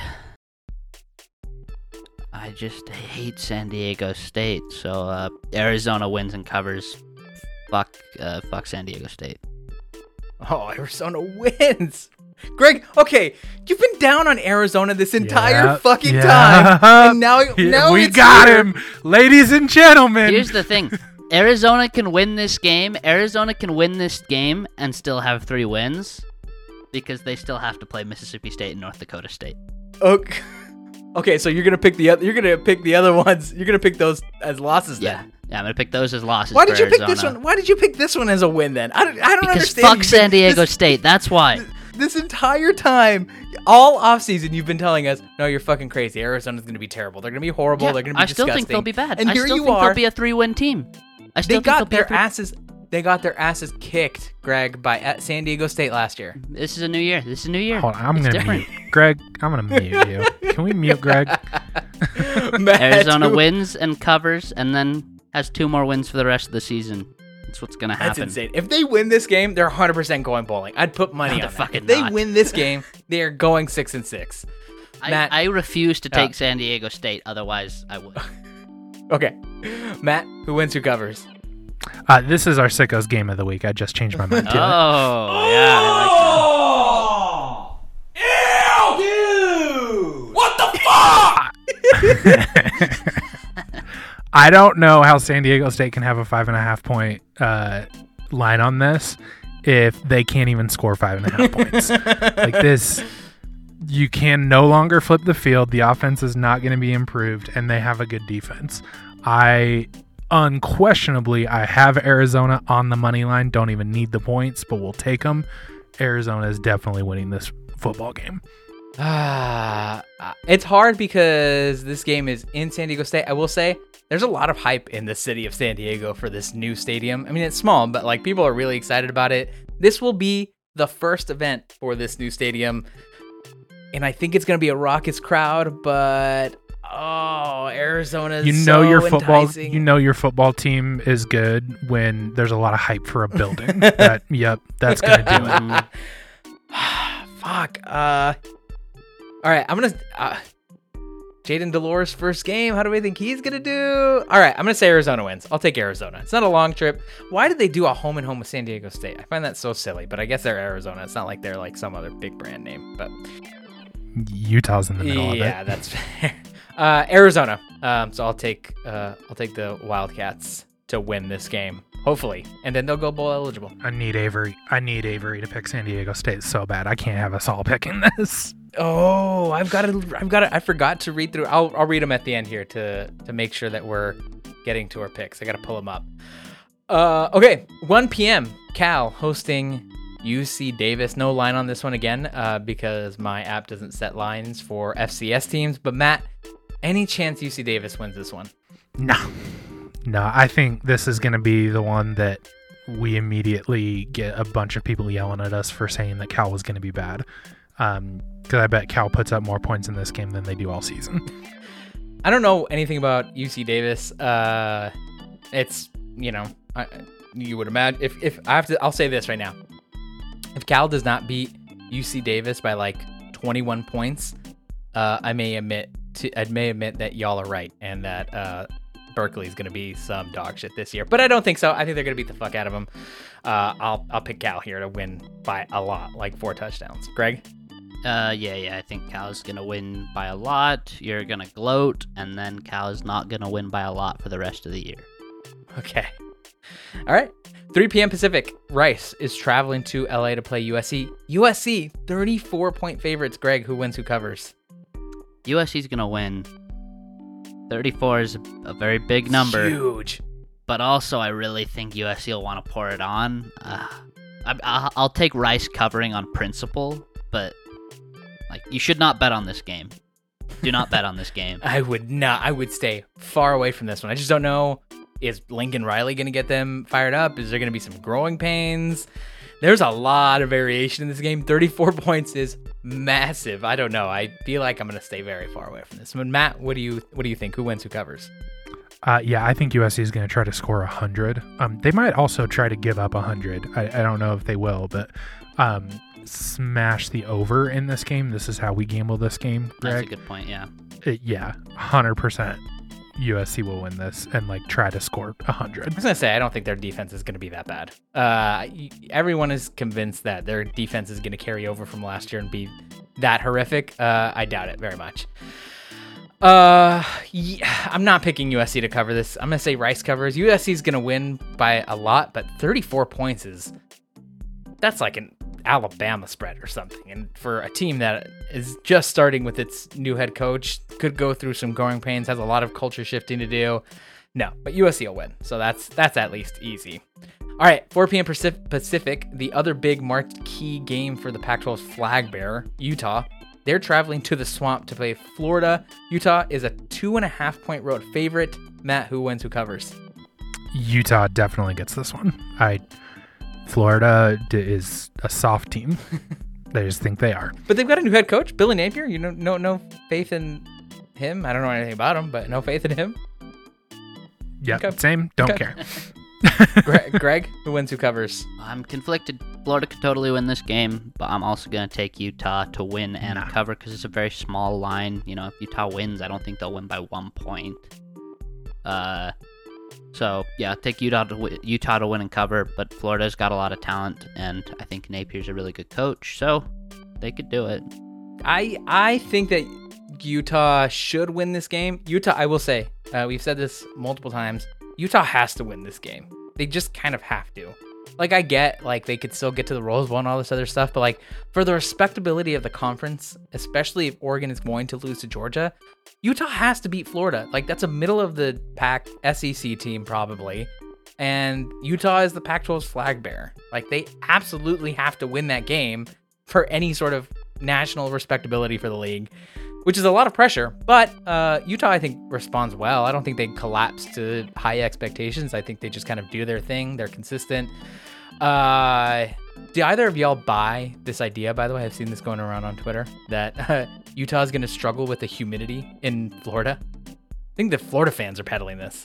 C: I just hate San Diego State. So uh, Arizona wins and covers. Fuck, uh, fuck San Diego State.
B: Oh, Arizona wins. Greg, okay, you've been down on Arizona this entire
D: Yeah,
B: fucking
D: yeah.
B: time, and now, now
D: we
B: it's
D: got
B: here.
D: him, ladies and gentlemen.
C: Here's the thing: Arizona can win this game. Arizona can win this game and still have three wins because they still have to play Mississippi State and North Dakota State.
B: Okay. Okay, so you're gonna pick the other. You're gonna pick the other ones. You're gonna pick those as losses.
C: Yeah,
B: Then.
C: yeah, I'm gonna pick those as losses.
B: Why did you pick this one? Why did you pick this one as a win then? I don't. I don't
C: Because
B: understand.
C: fuck San Diego
B: this-
C: State. That's why.
B: This entire time, all offseason, you've been telling us, "No, you're fucking crazy. Arizona's gonna be terrible. They're gonna be horrible.
C: Yeah,
B: They're gonna be
C: I still
B: disgusting."
C: think they'll be bad.
B: And
C: I
B: here
C: still
B: you
C: think
B: are.
C: they'll be a three-win team. I still
B: they got
C: they'll be a
B: their
C: three-
B: asses. They got their asses kicked, Greg, by at San Diego State last year.
C: This is a new year. This is a new year.
D: Hold on, I'm
C: It's
D: gonna
C: different.
D: mute Greg. I'm gonna mute you. Can we mute Greg?
C: Arizona wins and covers, and then has two more wins for the rest of the season. That's what's gonna happen.
B: That's
C: happen.
B: insane. If they win this game, they're 100% going bowling. I'd put money
C: No,
B: on
C: they're
B: that.
C: fucking
B: If they
C: not.
B: win this game, they are going six and six.
C: I,
B: Matt-
C: I refuse to
B: Yeah.
C: take San Diego State. Otherwise, I would.
B: Okay, Matt, who wins? Who covers?
D: Uh, this is our sickos game of the week. I just changed my mind to it.
C: oh yeah, I like that.
D: I don't know how San Diego State can have a five and a half point uh, line on this if they can't even score five and a half points. like this, you can no longer flip the field. The offense is not going to be improved, and they have a good defense. I unquestionably, I have Arizona on the money line. Don't even need the points, but we'll take them. Arizona is definitely winning this football game.
B: Ah, uh, it's hard because this game is in San Diego State. I will say there's a lot of hype in the city of San Diego for this new stadium. I mean, it's small, but like people are really excited about it. This will be the first event for this new stadium. And I think it's going to be a raucous crowd, but oh, Arizona
D: You know
B: so
D: your football
B: enticing.
D: you know your football team is good when there's a lot of hype for a building. that yep, that's going to do it.
B: Fuck. Uh. All right, I'm gonna. Uh, Jayden de Laura first game. How do we think he's gonna do? All right, I'm gonna say Arizona wins. I'll take Arizona. It's not a long trip. Why did they do a home and home with San Diego State? I find that so silly. But I guess they're Arizona. It's not like they're like some other big brand name. But
D: Utah's in the middle
B: yeah,
D: of it.
B: Yeah, that's fair. Uh, Arizona. Um, so I'll take uh, I'll take the Wildcats to win this game. Hopefully, and then they'll go bowl eligible.
D: I need Avery. I need Avery to pick San Diego State so bad. I can't have us all picking this.
B: Oh, I've got to. I've got to. I forgot to read through. I'll. I'll read them at the end here to to make sure that we're getting to our picks. I got to pull them up. Uh, okay, 1 p.m. Cal hosting UC Davis. No line on this one again, uh, because my app doesn't set lines for FCS teams. But Matt, any chance UC Davis wins this one?
D: No. No, I think this is going to be the one that we immediately get a bunch of people yelling at us for saying that Cal was going to be bad. Because I bet Cal puts up more points in this game than they do all season.
B: I don't know anything about UC Davis. Uh, it's you know, I, you would imagine if if I have to, I'll say this right now. If Cal does not beat UC Davis by like 21 points, uh, I may admit to I may admit that y'all are right and that uh, Berkeley is going to be some dog shit this year. But I don't think so. I think they're going to beat the fuck out of them. Uh, I'll I'll pick Cal here to win by a lot, like four touchdowns. Greg.
C: Uh, yeah, yeah. I think Cal's gonna win by a lot. You're gonna gloat, and then Cal is not gonna win by a lot for the rest of the year.
B: Okay. All right. 3 p.m. Pacific. Rice is traveling to LA to play USC. USC, 34 point favorites. Greg, who wins, who covers?
C: USC's gonna win. 34 is a very big number,
B: Huge.
C: but also I really think USC will want to pour it on. Uh, I, I'll, I'll take Rice covering on principle, but like you should not bet on this game. Do not bet on this game.
B: I would not. I would stay far away from this one. I just don't know. Is Lincoln Riley going to get them fired up? Is there going to be some growing pains? There's a lot of variation in this game. 34 points is massive. I don't know. I feel like I'm going to stay very far away from this one. Matt, what do you what do you think? Who wins? Who covers?
D: Uh, yeah, I think USC is going to try to score 100. Um, they might also try to give up 100. I, I don't know if they will, but um, smash the over in this game. This is how we gamble this game,
C: That's a good point. Yeah.
D: Uh, yeah, 100% USC will win this and like try to score 100.
B: I was gonna say I don't think their defense is gonna be that bad. Uh, everyone is convinced that their defense is gonna carry over from last year and be that horrific. Uh, I doubt it very much. Uh, yeah, I'm not picking USC to cover this. I'm gonna say Rice covers. USC is gonna win by a lot, but 34 points is that's like an Alabama spread or something. And for a team that is just starting with its new head coach, could go through some growing pains, has a lot of culture shifting to do. No, but USC will win. So that's that's at least easy. All right, 4 p.m. Pacif- Pacific, the other big marquee game for the Pac-12's flag bearer, Utah. They're traveling to the swamp to play Florida. Utah is a two and a half point road favorite. Matt, who wins? Who covers?
D: Utah definitely gets this one. I Florida d- is a soft team. they just think they are.
B: But they've got a new head coach, Billy Napier. You know, no, no faith in him. I don't know anything about him, but no faith in him.
D: Yeah,
B: Okay.
D: same. Don't
B: Okay.
D: care.
B: Greg, Greg, who wins? Who covers?
C: I'm conflicted. Florida could totally win this game, but I'm also going to take Utah to win and
D: Nah.
C: cover because it's a very small line. You know, if Utah wins, I don't think they'll win by one point. Uh, so yeah, take Utah to Utah to win and cover, but Florida's got a lot of talent, and I think Napier's a really good coach, so they could do it.
B: I I think that Utah should win this game. Utah, I will say, uh, we've said this multiple times. Utah has to win this game. They just kind of have to. Like I get like they could still get to the Rose Bowl and all this other stuff, but like for the respectability of the conference, especially if Oregon is going to lose to Georgia, Utah has to beat Florida. Like that's a middle of the pack SEC team probably. And Utah is the Pac 12's flag bearer. Like they absolutely have to win that game for any sort of national respectability for the league, which is a lot of pressure. But uh, Utah, I think, responds well. I don't think they collapse to high expectations. I think they just kind of do their thing. They're consistent. Uh, do either of y'all buy this idea? By the way, I've seen this going around on Twitter that uh, Utah is going to struggle with the humidity in Florida. I think the Florida fans are peddling this.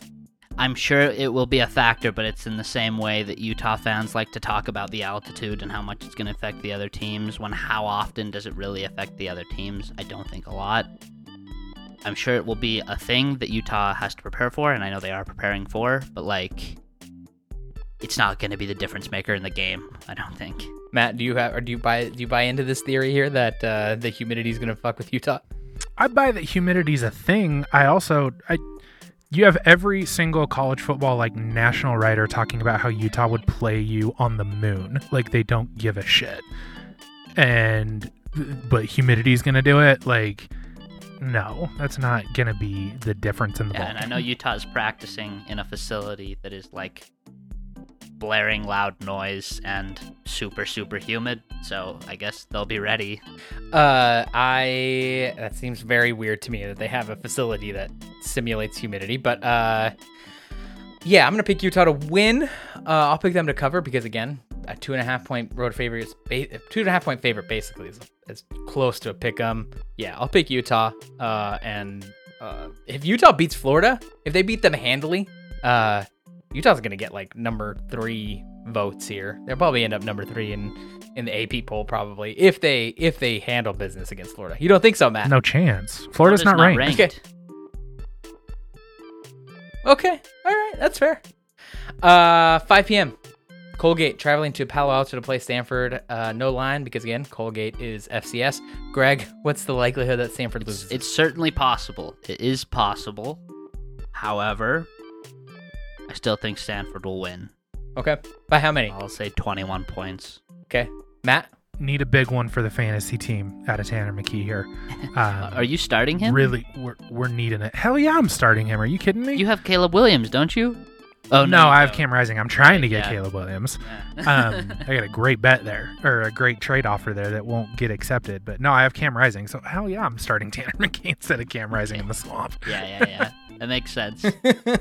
C: I'm sure it will be a factor, but it's in the same way that Utah fans like to talk about the altitude and how much it's going to affect the other teams. When how often does it really affect the other teams? I don't think a lot. I'm sure it will be a thing that Utah has to prepare for, and I know they are preparing for, but like, it's not going to be the difference maker in the game. I don't think.
B: Matt, do you have or do you buy do you buy into this theory here that uh, the humidity is going to fuck with Utah?
D: I buy that humidity's a thing. I also I you have every single college football like national writer talking about how Utah would play you on the moon. Like they don't give a shit. And but humidity's going to do it like no, that's not going to be the difference in the
C: Yeah,
D: ball.
C: and I know Utah's practicing in a facility that is like blaring loud noise and super super humid, so I guess they'll be ready.
B: Uh, I that seems very weird to me that they have a facility that simulates humidity, but uh, yeah, I'm gonna pick Utah to win. Uh, I'll pick them to cover because again, a two and a half point road favorite is ba- two and a half point favorite basically is, is close to a pick 'em. Yeah, I'll pick Utah. Uh, and uh, if Utah beats Florida, if they beat them handily, uh, Utah's gonna get like number three votes here. They'll probably end up number three in in the AP poll probably if they if they handle business against Florida. You don't think so, Matt?
D: no chance. Florida's
C: Florida's
D: not, ranked.
B: Okay. Okay, all right, that's fair. Uh, 5 p.m. Colgate traveling to Palo Alto to play Stanford. Uh, no line because again, Colgate is FCS. Greg, what's the likelihood that Stanford loses?
C: It's certainly possible. It is possible. However, I still think Stanford will win.
B: okay. By how many?
C: I'll say 21 points.
B: Okay, Matt.
D: Need a big one for the fantasy team out of Tanner McKee here.
C: Uh,
D: Um,
C: Are you starting him?
D: Really, we're, we're needing it. Hell yeah, I'm starting him. Are you kidding me?
C: You have Caleb Williams, don't you? Oh
D: no,
C: you
D: I have. Cam Rising. I'm trying to get
C: Yeah.
D: Caleb Williams.
C: Yeah.
D: Um, I got a great bet there, or a great trade offer there that won't get accepted. But no, I have Cam Rising. So hell yeah, I'm starting Tanner McKee instead of Cam Rising in the swamp.
C: yeah, yeah, yeah. That makes sense.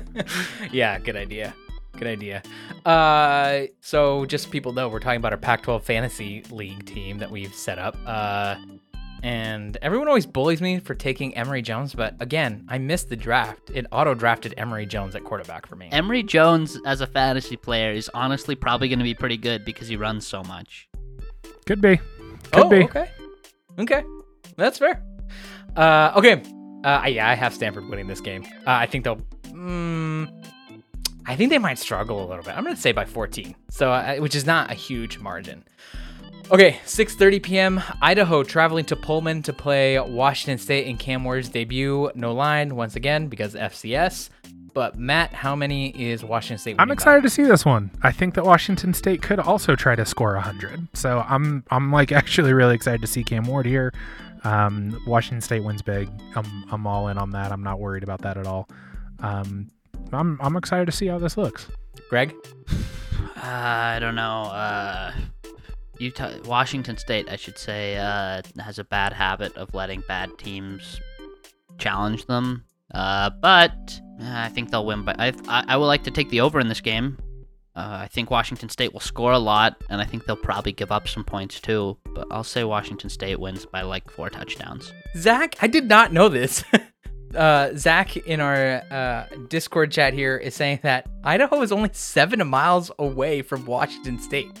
B: yeah, good idea. Good idea. Uh, so just so people know, we're talking about our Pac-12 fantasy league team that we've set up. Uh, and everyone always bullies me for taking Emory Jones, but again, I missed the draft. It auto drafted Emory Jones at quarterback for me.
C: Emory Jones as a fantasy player is honestly probably going to be pretty good because he runs so much.
D: Could be. Could
B: oh,
D: be.
B: okay. Okay, that's fair. Uh, okay. Uh, yeah, I have Stanford winning this game. Uh, I think they'll. Mm, I think they might struggle a little bit. I'm gonna say by 14, so uh, which is not a huge margin. Okay, 6:30 p.m. Idaho traveling to Pullman to play Washington State in Cam Ward's debut. No line once again because FCS. But Matt, how many is Washington State?
D: I'm
B: winning by?
D: excited to see this one. I think that Washington State could also try to score 100. So I'm I'm like actually really excited to see Cam Ward here. Um, Washington State wins big. I'm I'm all in on that. I'm not worried about that at all. Um, I'm I'm excited to see how this looks.
B: Greg.
C: Uh, I don't know. Uh, Utah, Washington State, I should say, uh, has a bad habit of letting bad teams challenge them. Uh, but uh, I think they'll win. But I, I, I would like to take the over in this game. Uh, I think Washington State will score a lot, and I think they'll probably give up some points too. But I'll say Washington State wins by like four touchdowns.
B: Zach, I did not know this. uh, Zach in our uh, Discord chat here is saying that Idaho is only seven miles away from Washington State.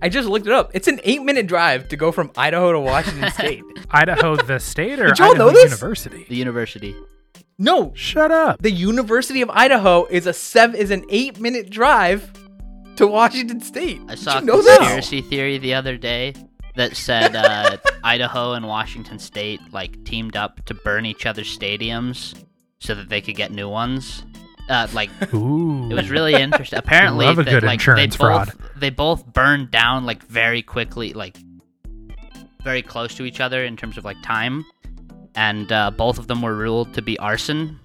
B: I just looked it up. It's an eight minute drive to go from Idaho to Washington State.
D: Idaho the state or
B: Did
D: Idaho
B: know this?
D: University?
C: The university.
B: No,
D: Shut up.
B: the University of Idaho is a seven is an eight minute drive to Washington State.
C: I
B: Did
C: saw
B: you
C: a
B: know this?
C: conspiracy theory the other day that said uh, Idaho and Washington State like teamed up to burn each other's stadiums so that they could get new ones. Uh, like
D: Ooh.
C: it was really interesting. Apparently,
D: Love a
C: that,
D: good
C: like,
D: insurance
C: they both,
D: fraud.
C: they both burned down like very quickly, like very close to each other in terms of like time, and uh, both of them were ruled to be arson.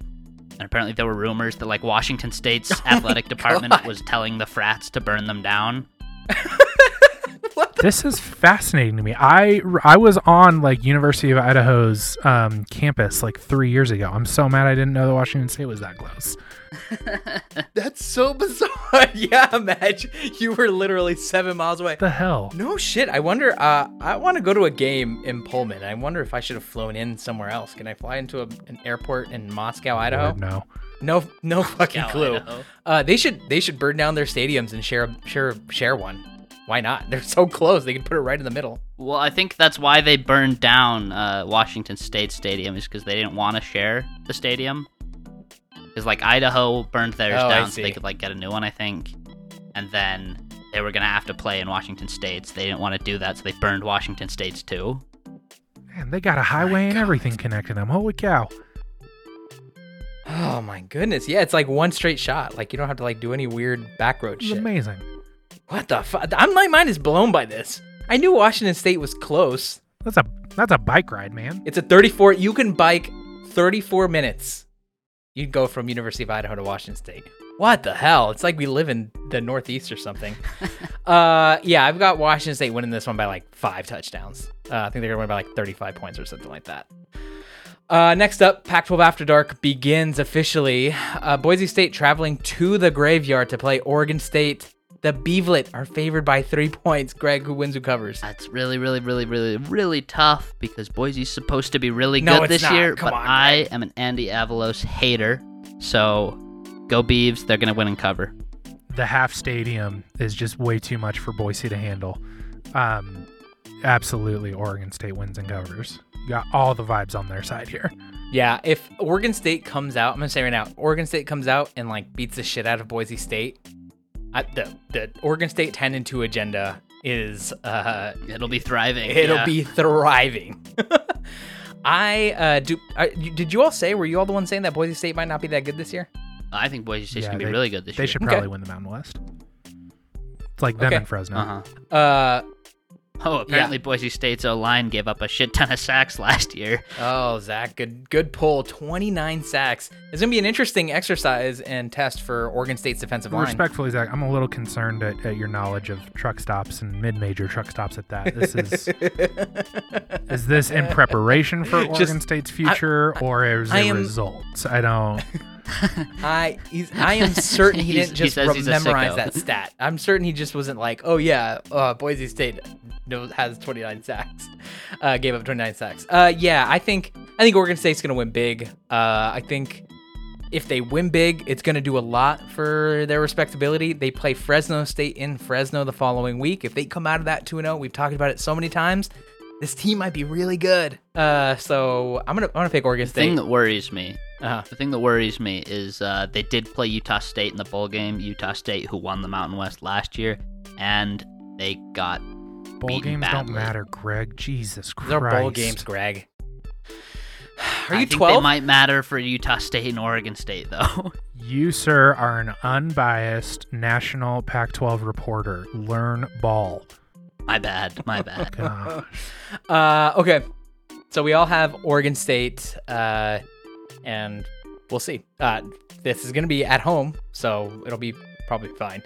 C: And apparently, there were rumors that like Washington State's athletic department
B: God.
C: was telling the frats to burn them down.
D: this is fascinating to me. I I was on like University of Idaho's um, campus like three years ago. I'm so mad I didn't know that Washington State was that close.
B: That's so bizarre. yeah, imagine you were literally seven miles away.
D: What the hell?
B: No shit. I wonder. Uh, I want to go to a game in Pullman. I wonder if I should have flown in somewhere else. Can I fly into a, an airport in Moscow, Idaho?
D: No.
B: No, no fucking
C: Moscow,
B: clue. Uh, they should they should burn down their stadiums and share share share one. Why not? They're so close. They can put it right in the middle.
C: Well, I think that's why they burned down uh, Washington State Stadium is because they didn't want to share the stadium. Because like Idaho burned theirs
B: Oh,
C: down so they could like get a new one, I think, and then they were gonna have to play in Washington State's. They didn't want to do that, so they burned Washington State's too.
D: Man, they got a highway and everything connecting them. Holy cow!
B: Oh my goodness. Yeah, it's like one straight shot. Like you don't have to like do any weird back road
D: It's
B: shit.
D: amazing.
B: What the fuck? I'm my mind is blown by this. I knew Washington State was close.
D: That's a that's a bike ride, man.
B: It's a 34. You can bike 34 minutes. You'd go from University of Idaho to Washington State. What the hell? It's like we live in the Northeast or something. uh, yeah, I've got Washington State winning this one by like five touchdowns. Uh, I think they're gonna win by like 35 points or something like that. Uh, next up, Pac-12 After Dark begins officially. Uh, Boise State traveling to the graveyard to play Oregon State. The Beavlet are favored by three points. Greg, who wins, who covers?
C: That's really, really, really, really, really tough because Boise's supposed to be really
B: No,
C: good
B: it's
C: this
B: not.
C: year,
B: Come
C: but
B: on,
C: I am an Andy Avalos hater. So go Beavs, they're gonna win and cover.
D: The half stadium is just way too much for Boise to handle. Um, absolutely, Oregon State wins and covers. You got all the vibes on their side here.
B: Yeah, if Oregon State comes out, I'm gonna say right now, Oregon State comes out and like beats the shit out of Boise State. I, the the Oregon State 10 and 2 agenda is uh
C: It'll be thriving.
B: it'll
C: yeah.
B: be thriving. I uh do uh, did you all say were you all the ones saying that Boise State might not be that good this year?
C: I think Boise State's
D: Yeah,
C: gonna be
D: they-
C: really good this
D: They
C: year.
D: They should
B: Okay.
D: probably win the Mountain West. It's like them
B: Okay.
D: and Fresno.
C: Uh huh.
B: Uh
C: Oh, apparently Boise State's O line gave up a shit ton of sacks last year.
B: oh Zach, good good pull. 29 sacks. It's gonna be an interesting exercise and test for Oregon State's defensive line.
D: Respectfully, Zach, I'm a little concerned at, at your knowledge of truck stops and mid-major truck stops at that. This is is this in preparation for
B: Just-
D: Oregon State's future or as
B: I
D: a
B: am-
D: result? I don't.
B: I he's, I am certain he didn't just
C: says
B: re-
C: he's a
B: memorize that stat. I'm certain he just wasn't like, oh yeah, uh, Boise State knows has 29 sacks, uh, gave up 29 sacks. Uh, yeah, I think I think Oregon State's gonna win big. Uh, I think if they win big, it's gonna do a lot for their respectability. They play Fresno State in Fresno the following week. If they come out of that 2 0, we've talked about it so many times. This team might be really good. Uh, so I'm gonna I'm gonna pick Oregon
C: The thing that worries me,
B: Uh-huh.
C: the thing that worries me is uh, they did play Utah State in the bowl game. Utah State, who won the Mountain West last year, and they got
D: Bowl
C: beaten
D: games don't matter, Greg. Jesus Christ.
B: These are bowl games, Greg. Are
C: I
B: you
C: think
B: 12?
C: They might matter for Utah State and Oregon State, though.
D: You, sir, are an unbiased national Pac-12 reporter. Learn ball.
C: my bad. My bad.
D: Gosh.
B: Uh, okay. So we all have Oregon State, uh, and we'll see. Uh, this is going to be at home, so it'll be probably fine.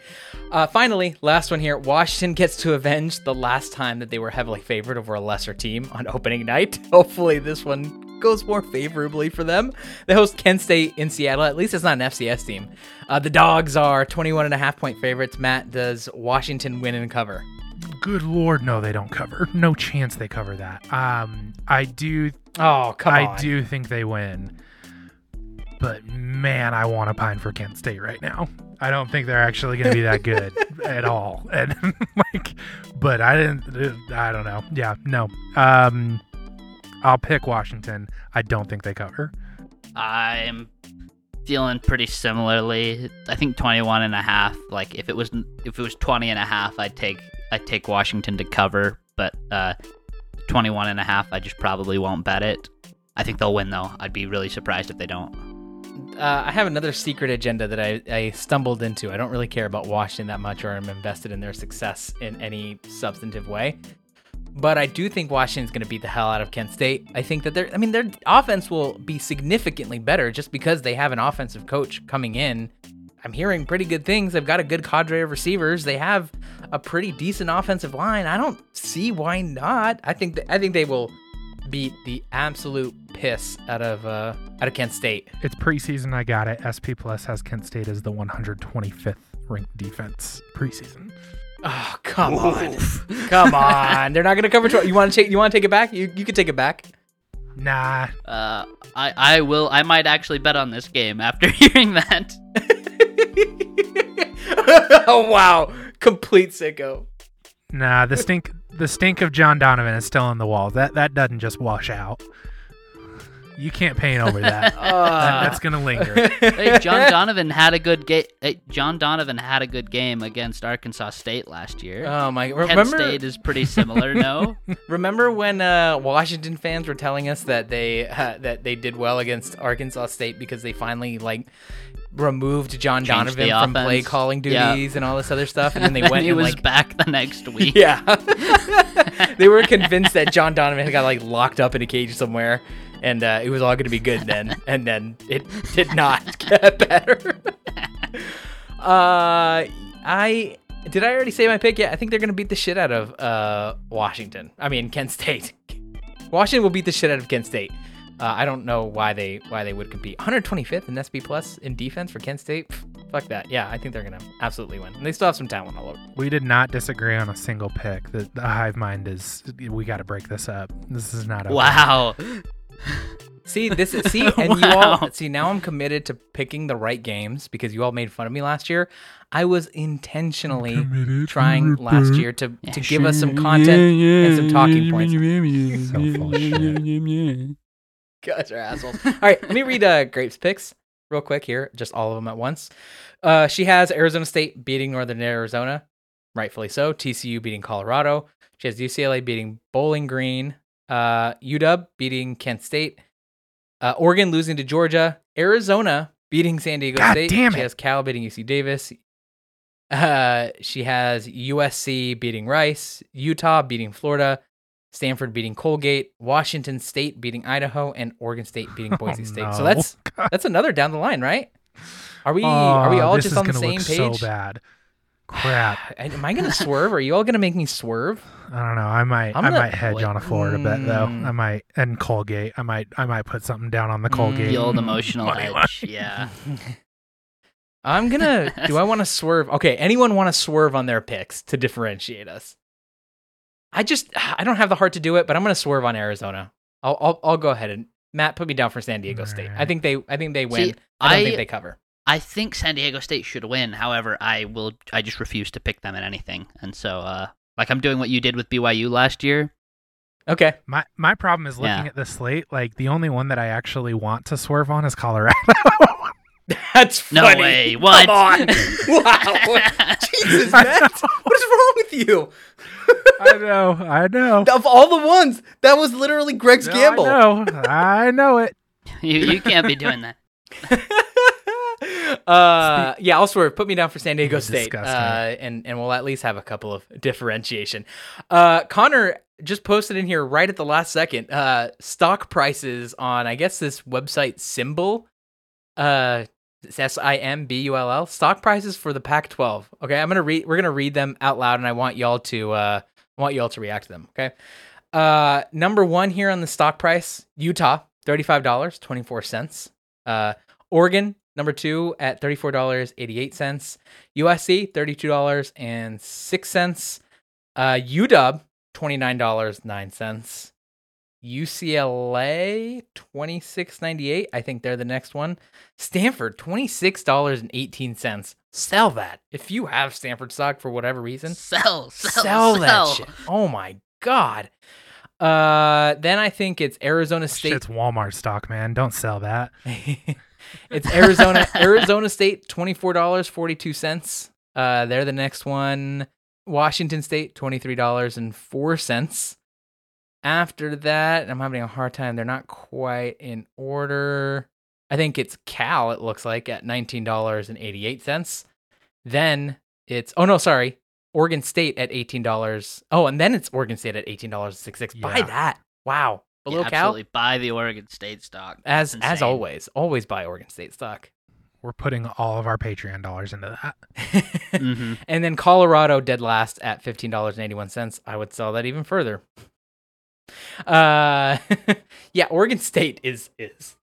B: Uh, finally, last one here. Washington gets to avenge the last time that they were heavily favored over a lesser team on opening night. Hopefully, this one goes more favorably for them. They host Kent State in Seattle. At least it's not an FCS team. Uh, the Dogs are 21 and a half point favorites. Matt, does Washington win and cover?
D: Good lord, no, they don't cover. No chance they cover that. Um, I do,
B: Oh, come
D: I
B: on.
D: do think they win. But man, I want to pine for Kent State right now. I don't think they're actually going to be that good at all. And like, but I didn't. I don't know. Yeah, no. Um, I'll pick Washington. I don't think they cover.
C: I'm feeling pretty similarly. I think 21 and a half. Like if it was if it was 20 and a half, I'd take I'd take Washington to cover, but uh 21 and a half, I just probably won't bet it. I think they'll win though. I'd be really surprised if they don't.
B: Uh, I have another secret agenda that I, I stumbled into. I don't really care about Washington that much, or I'm invested in their success in any substantive way. But I do think Washington's going to beat the hell out of Kent State. I think that their, I mean, their offense will be significantly better just because they have an offensive coach coming in. I'm hearing pretty good things. They've got a good cadre of receivers. They have a pretty decent offensive line. I don't see why not. I think that, I think they will beat the absolute piss out of uh, out of Kent State.
D: It's preseason. I got it. SP Plus has Kent State as the 125th ranked defense preseason.
B: Oh come on, come on! They're not gonna cover. 12. You want to take? You want to take it back? You you can take it back.
D: Nah,
C: Uh, I I will. I might actually bet on this game after hearing that.
B: oh wow, complete sicko.
D: nah. The stink, the stink of John Donovan is still on the walls. That that doesn't just wash out. You can't paint over that. That-
B: Uh,
D: that's gonna linger.
C: hey, John Donovan had a good game. Hey, John Donovan had a good game against Arkansas State last year.
B: Oh my!
C: Kent
B: Remember,
C: State is pretty similar, no?
B: remember when uh, Washington fans were telling us that they uh, that they did well against Arkansas State because they finally like removed John
C: Changed
B: Donovan from play calling
C: Yeah.
B: duties and all this other stuff, and then they
C: then
B: went
C: he
B: and
C: was
B: like
C: back the next week.
B: Yeah. they were convinced that John Donovan had got like locked up in a cage somewhere and uh, it was all going to be good then. And then it did not get better. uh, I. Did I already say my pick? Yeah, I think they're going to beat the shit out of uh, Washington. I mean, Kent State. Washington will beat the shit out of Kent State. Uh, I don't know why they why they would compete. 125th in SP Plus in defense for Kent State. Pff, fuck that. Yeah, I think they're gonna absolutely win. And they still have some talent all over.
D: We did not disagree on a single pick. The, the hive mind is. We got to break this up. This is not. Okay.
C: Wow.
B: See this is see and you all see now I'm committed to picking the right games because you all made fun of me last year. I was intentionally trying last year to to give us some content and some talking points.
D: So full of shit.
B: Guys are assholes. All right, let me read uh, Grapes picks real quick here, just all of them at once. Uh, she has Arizona State beating Northern Arizona, rightfully so. TCU beating Colorado. She has UCLA beating Bowling Green. Uh, UW beating Kent State. Uh, Oregon losing to Georgia. Arizona beating San Diego
D: God
B: State.
D: damn
B: She has Cal beating UC Davis. Uh, she has USC beating Rice. Utah beating Florida. Stanford beating Colgate, Washington State beating Idaho, and Oregon State beating Boise
D: Oh,
B: State. So
D: no.
B: that's that's another down the line, right? Are we are we
D: Oh,
B: all just on the
D: gonna
B: same
D: look
B: page?
D: So bad. Crap.
B: Am I gonna swerve? Are you all gonna make me swerve?
D: I don't know. I might.
B: I'm
D: I might hedge on a Florida bet though.
B: Mm.
D: I might and Colgate. I might. I might put something down on the Colgate.
C: The old
B: Mm.
C: emotional
D: Money
C: hedge. Yeah.
B: I'm gonna. do I want to swerve? Okay, anyone want to swerve on their picks to differentiate us? I just I don't have the heart to do it, but I'm gonna swerve on Arizona. I'll I'll, I'll go ahead and Matt put me down for San Diego State. I think they I think they win.
C: See,
B: I don't
C: I-
B: think they cover.
C: I think San Diego State should win. However, I will. I just refuse to pick them in anything, and so, uh, like I'm doing what you did with BYU last year.
B: Okay.
D: My my problem is looking
C: Yeah.
D: at the slate. Like the only one that I actually want to swerve on is Colorado.
B: That's
C: No way. What?
B: Come on. wow. Jesus, Matt. What is wrong with you?
D: I know. I know.
B: Of all the ones, that was literally Greg's
D: No,
B: gamble.
D: I know. I know it.
C: you you can't be doing that.
B: uh, yeah, I'll swear. Put me down for San Diego
D: You're
B: State, uh, and and we'll at least have a couple of differentiation. Uh, Connor just posted in here right at the last second. Uh, stock prices on I guess this website SimBull. Uh, S I M B U L L. Stock prices for the Pac-12. Okay, I'm gonna read. We're gonna read them out loud, and I want y'all to uh, want y'all to react to them. Okay. Uh, number one here on the stock price, Utah, thirty-five dollars twenty-four cents. Uh, Oregon, number two at thirty-four dollars eighty-eight cents. USC, thirty-two dollars and six cents. Uh, UW, twenty-nine dollars nine cents. UCLA 26.98. I think they're the next one. Stanford $26.18. Sell that. If you have Stanford stock for whatever reason,
C: sell, sell,
B: sell, that shit. Oh my god. Uh then I think it's Arizona State.
D: It's Walmart stock, man. Don't sell that.
B: it's Arizona Arizona State $24.42. Uh they're the next one. Washington State $23.04. After that, I'm having a hard time. They're not quite in order. I think it's Cal. It looks like at nineteen dollars and eighty eight cents. Then it's oh no, sorry, Oregon State at eighteen dollars. Oh, and then it's Oregon State at eighteen dollars six six. Buy that. Wow, below
C: Yeah,
B: Cal.
C: absolutely buy the Oregon State stock.
B: As
C: That's
B: as
C: insane.
B: always, always buy Oregon State stock.
D: We're putting all of our Patreon dollars into that.
C: Mhm.
B: and then Colorado dead last at fifteen dollars and eighty one cents. I would sell that even further. Uh, yeah, Oregon State is is.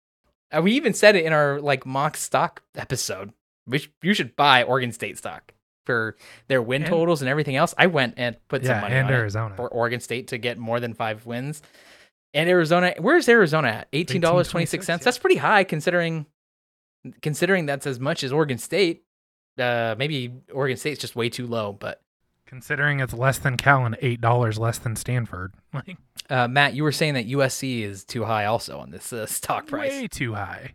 B: Uh, we even said it in our like mock stock episode. Which you should buy Oregon State stock for their win
D: And-
B: totals and everything else. I went and put some money
D: and
B: on
D: Arizona.
B: for Oregon State to get more than five wins. And Arizona, where's Arizona at? Eighteen dollars twenty six cents.
D: $18.26,
B: That's pretty high considering considering that's as much as Oregon State. Uh, maybe Oregon State's just way too low. But
D: Considering it's less than Cal and eight dollars less than Stanford, like
B: uh, Matt, you were saying that USC is too high also on this uh, stock price.
D: way too high.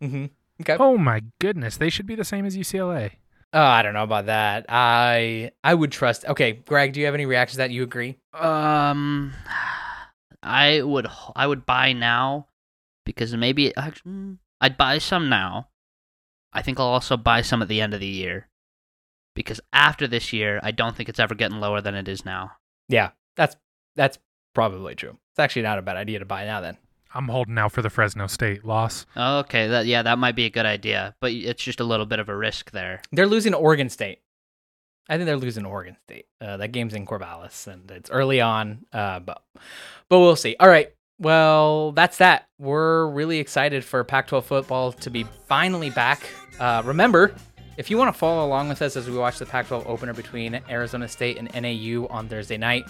B: Mm-hmm. Okay.
D: Oh my goodness, they should be the same as UCLA.
B: Oh, I don't know about that. I I would trust. Okay, Greg, do you have any reactions to that? You agree?
C: Um, I would h- I would buy now because maybe actually, mm, I'd buy some now. I think I'll also buy some at the end of the year because after this year, I don't think it's ever getting lower than it is now.
B: Yeah, that's that's probably true. It's actually not a bad idea to buy now. Then.
D: I'm holding out for the Fresno State loss.
C: Okay, that yeah, that might be a good idea, but it's just a little bit of a risk there.
B: They're losing Oregon State. I think they're losing Oregon State. Uh, that game's in Corvallis, and it's early on. Uh, but but we'll see. All right. Well, that's that. We're really excited for Pac-12 football to be finally back. Uh, remember, if you want to follow along with us as we watch the Pac-12 opener between Arizona State and NAU on Thursday night,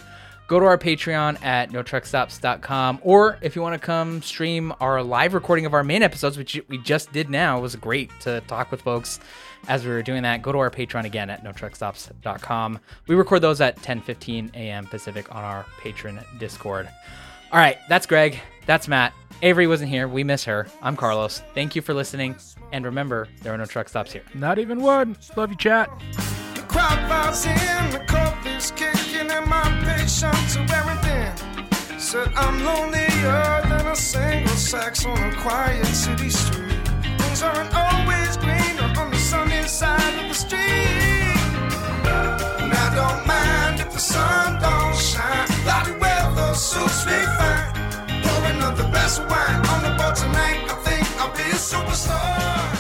B: go to our Patreon at notruckstops.com. Or if you want to come stream our live recording of our main episodes, which we just did now, it was great to talk with folks as we were doing that. Go to our Patreon again at notruckstops.com. We record those at 10:15 a.m. Pacific on our patron Discord. All right, that's Greg. That's Matt. Avery wasn't here. We miss her. I'm Carlos. Thank you for listening. And remember, there are no truck stops here.
D: Not even one. Love you, chat.
E: The crowd vibes in, the coffee's kicking, and my patience are wearing thin. Said I'm lonelier than a single sax on a quiet city street. Things aren't always greener on the sunny side of the street. And I don't mind if the sun don't shine. Cloudy weather suits me fine. Pouring up the best wine on the boat tonight. Superstar.